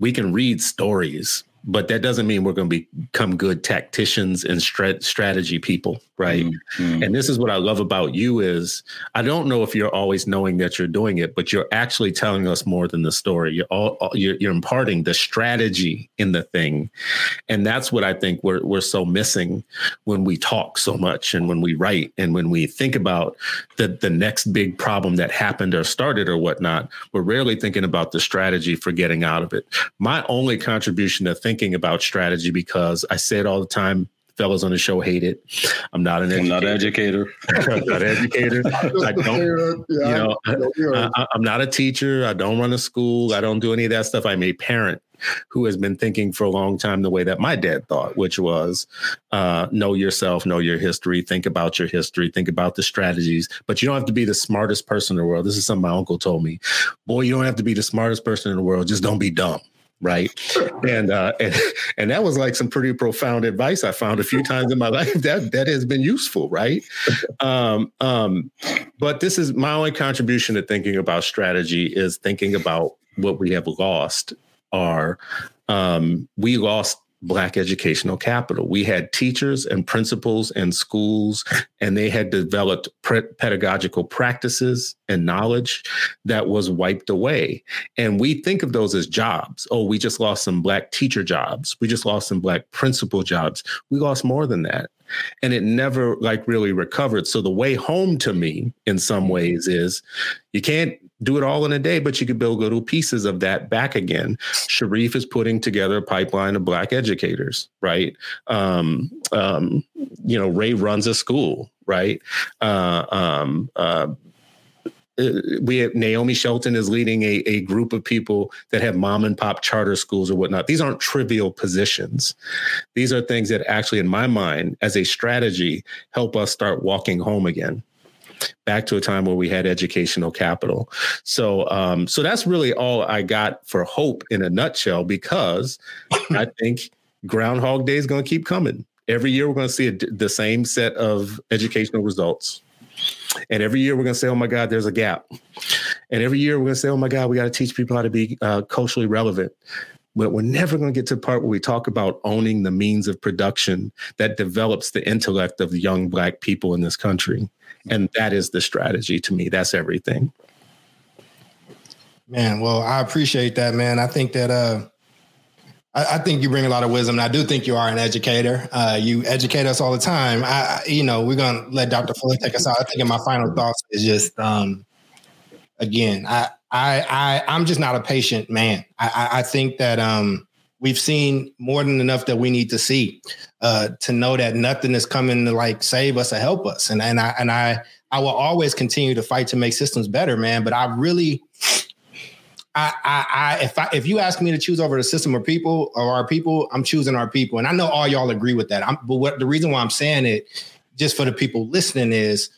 We can read stories, but that doesn't mean we're going to become good tacticians and strat- strategy people right? Mm-hmm. and this is what i love about you is i don't know if you're always knowing that you're doing it but you're actually telling us more than the story. You're all you're, you're imparting the strategy in the thing. And that's what i think we're, we're so missing when we talk so much and when we write and when we think about the, the next big problem that happened or started or whatnot. We're rarely thinking about the strategy for getting out of it. My only contribution to thinking about strategy because i say it all the time fellas on the show hate it. I'm not an I'm educator. not educator. not educator. I don't. You know, I, I'm not a teacher. I don't run a school. I don't do any of that stuff. I'm a parent who has been thinking for a long time the way that my dad thought, which was uh, know yourself, know your history, think about your history, think about the strategies. But you don't have to be the smartest person in the world. This is something my uncle told me. Boy, you don't have to be the smartest person in the world. Just don't be dumb right? And uh, and and that was like some pretty profound advice I found a few times in my life that that has been useful, right? Um, um, but this is my only contribution to thinking about strategy is thinking about what we have lost. Are um, we lost Black educational capital. We had teachers and principals and schools, and they had developed pre- pedagogical practices and knowledge that was wiped away. And we think of those as jobs. Oh, we just lost some Black teacher jobs. We just lost some Black principal jobs. We lost more than that. And it never like really recovered. So the way home to me in some ways is you can't do it all in a day, but you could build little pieces of that back again. Sharif is putting together a pipeline of black educators, right? Um, um, you know, Ray runs a school, right? Uh, um, uh, we have Naomi Shelton is leading a, a group of people that have mom and pop charter schools or whatnot. These aren't trivial positions. These are things that actually, in my mind, as a strategy, help us start walking home again back to a time where we had educational capital. So, um, so that's really all I got for hope in a nutshell, because I think Groundhog Day is going to keep coming. Every year, we're going to see a, the same set of educational results. And every year, we're going to say, oh my God, there's a gap. And every year, we're going to say, oh my God, we got to teach people how to be uh, culturally relevant. But we're never going to get to the part where we talk about owning the means of production that develops the intellect of the young black people in this country. And that is the strategy to me. That's everything. Man well i appreciate that man. I think that uh I, I think you bring a lot of wisdom, and I do think you are an educator. Uh, you educate us all the time. I, you know, we're gonna let Dr. Fuller take us out. I think in my final thoughts is just, um, again, I, I, I, I'm just not a patient man. I, I think that um, we've seen more than enough that we need to see uh, to know that nothing is coming to like save us or help us. And and I and I I will always continue to fight to make systems better, man. But I really, I I, I if I if you ask me to choose over the system or people or our people, I'm choosing our people, and I know all y'all agree with that. I'm, but what the reason why I'm saying it, just for the people listening, is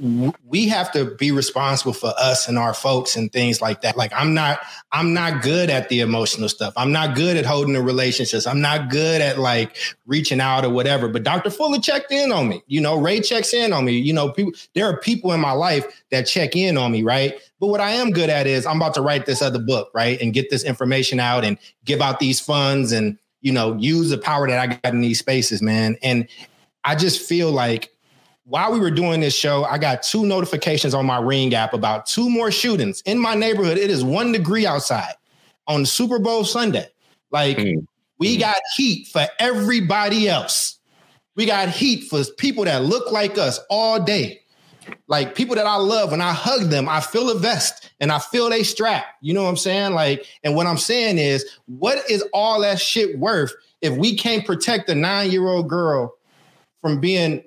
we have to be responsible for us and our folks and things like that. Like I'm not, I'm not good at the emotional stuff. I'm not good at holding the relationships. I'm not good at like reaching out or whatever. But Dr. Fuller checked in on me. You know, Ray checks in on me. You know, people, there are people in my life that check in on me, right? But what I am good at is I'm about to write this other book, right? And get this information out and give out these funds and, you know, use the power that I got in these spaces, man. And I just feel like while we were doing this show, I got two notifications on my Ring app about two more shootings in my neighborhood. It is one degree outside on Super Bowl Sunday. Like mm. we got heat for everybody else. We got heat for people that look like us all day. Like people that I love, when I hug them, I feel a vest and I feel they strap. You know what I'm saying? Like, and what I'm saying is, what is all that shit worth if we can't protect a nine year old girl from being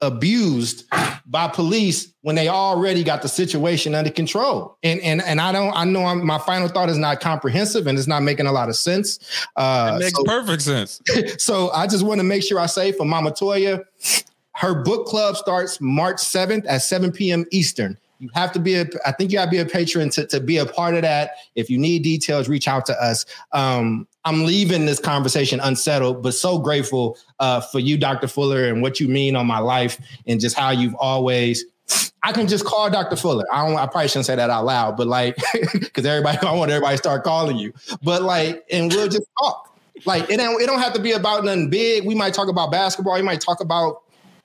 abused by police when they already got the situation under control. And and and I don't I know I'm, my final thought is not comprehensive and it's not making a lot of sense. Uh, it makes so, perfect sense. so I just want to make sure I say for Mama Toya, her book club starts March 7th at 7 p.m. Eastern. You have to be a, I think you got to be a patron to, to be a part of that. If you need details, reach out to us. Um, I'm leaving this conversation unsettled, but so grateful uh, for you, Dr. Fuller, and what you mean on my life and just how you've always I can just call Dr. Fuller. I don't. I probably shouldn't say that out loud, but like, because everybody, I want everybody to start calling you. But like, and we'll just talk. Like, it don't. It don't have to be about nothing big. We might talk about basketball. We might talk about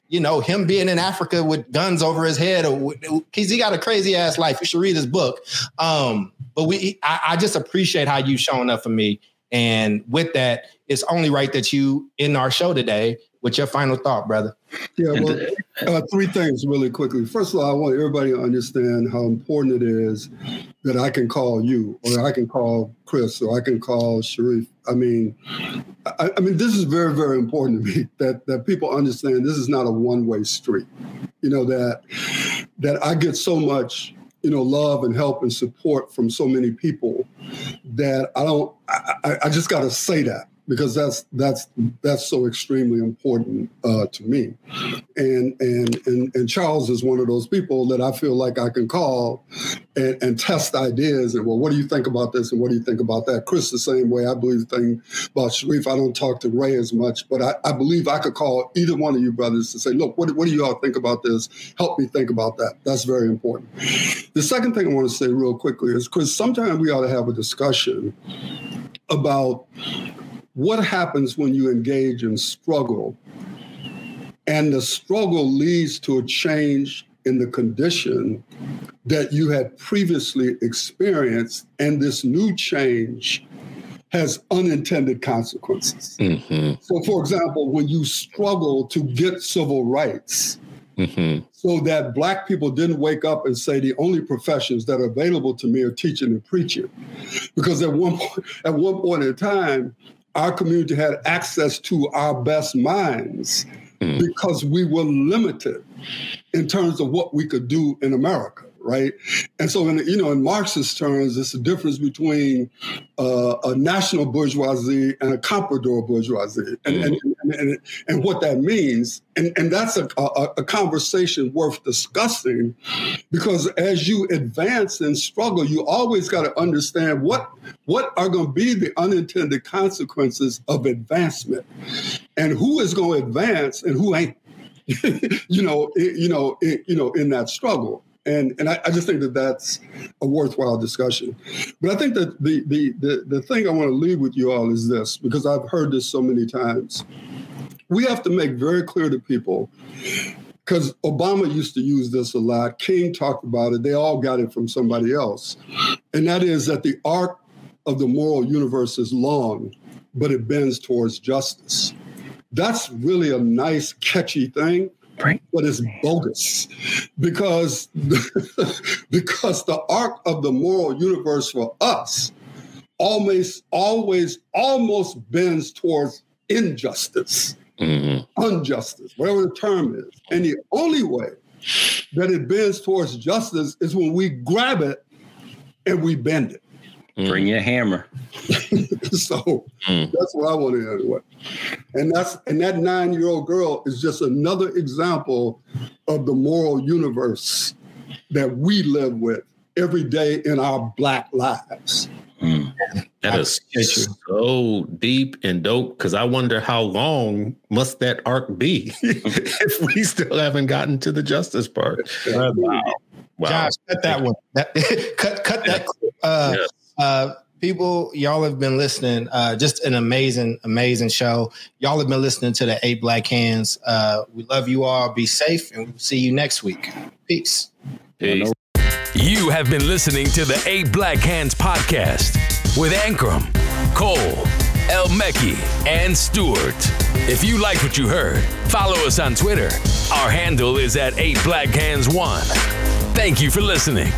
you know, him being in Africa with guns over his head, or because he got a crazy ass life. You should read his book. Um, but we, I, I just appreciate how you showing up for me, and with that, it's only right that you in our show today with your final thought, brother. Yeah, well, uh, three things really quickly. First of all, I want everybody to understand how important it is that I can call you, or I can call Chris, or I can call Sharif. I mean, I, I mean, this is very, very important to me that that people understand this is not a one way street. You know that that I get so much you know love and help and support from so many people that I don't. I, I just got to say that because that's that's that's so extremely important uh, to me. And, and and and Charles is one of those people that I feel like I can call and, and test ideas and well, what do you think about this and what do you think about that? Chris the same way. I believe the thing about Sharif. I don't talk to Ray as much, but I, I believe I could call either one of you brothers to say, look, what, what do you all think about this? Help me think about that. That's very important. The second thing I want to say real quickly is, Chris, sometimes we ought to have a discussion about what happens when you engage in struggle and the struggle leads to a change in the condition that you had previously experienced, and this new change has unintended consequences. Mm-hmm. So, for example, when you struggle to get civil rights, mm-hmm. so that Black people didn't wake up and say the only professions that are available to me are teaching and preaching, because at one point, at one point in time, our community had access to our best minds mm. because we were limited in terms of what we could do in America right? And so, in you know, in Marxist terms, it's the difference between uh, a national bourgeoisie and a comprador bourgeoisie, and, mm-hmm. and, and, and, what that means. And, and that's a, a, a, conversation worth discussing, because as you advance and struggle, you always got to understand what what are going to be the unintended consequences of advancement, and who is going to advance and who ain't. you know, you know, you know, in that struggle and and I, I, just think that that's a worthwhile discussion. But I think that the the the, the thing I want to leave with you all is this because I've heard this so many times. We have to make very clear to people because Obama used to use this a lot. King talked about it. They all got it from somebody else, and that is that the arc of the moral universe is long, but it bends towards justice. That's really a nice, catchy thing right. but it's bogus because because the arc of the moral universe for us always always almost bends towards injustice mm-hmm. injustice whatever the term is and the only way that it bends towards justice is when we grab it and we bend it Bring your hammer. so mm. that's what I want to hear anyway. And that's and that nine-year-old girl is just another example of the moral universe that we live with every day in our black lives. Mm. That is so deep and dope because I wonder how long must that arc be if we still haven't gotten to the justice part. Wow. wow. Josh, cut that one. That, cut cut that. Uh, yes. Uh, people, y'all have been listening. Uh, just an amazing, amazing show. Y'all have been listening to the Eight Black Hands. Uh, we love you all. Be safe, and we'll see you next week. Peace. Peace. You have been listening to the Eight Black Hands podcast with Ankrum, Cole, El Mekki, and Stewart. If you like what you heard, follow us on Twitter. Our handle is at 8 Black Hands 1. Thank you for listening.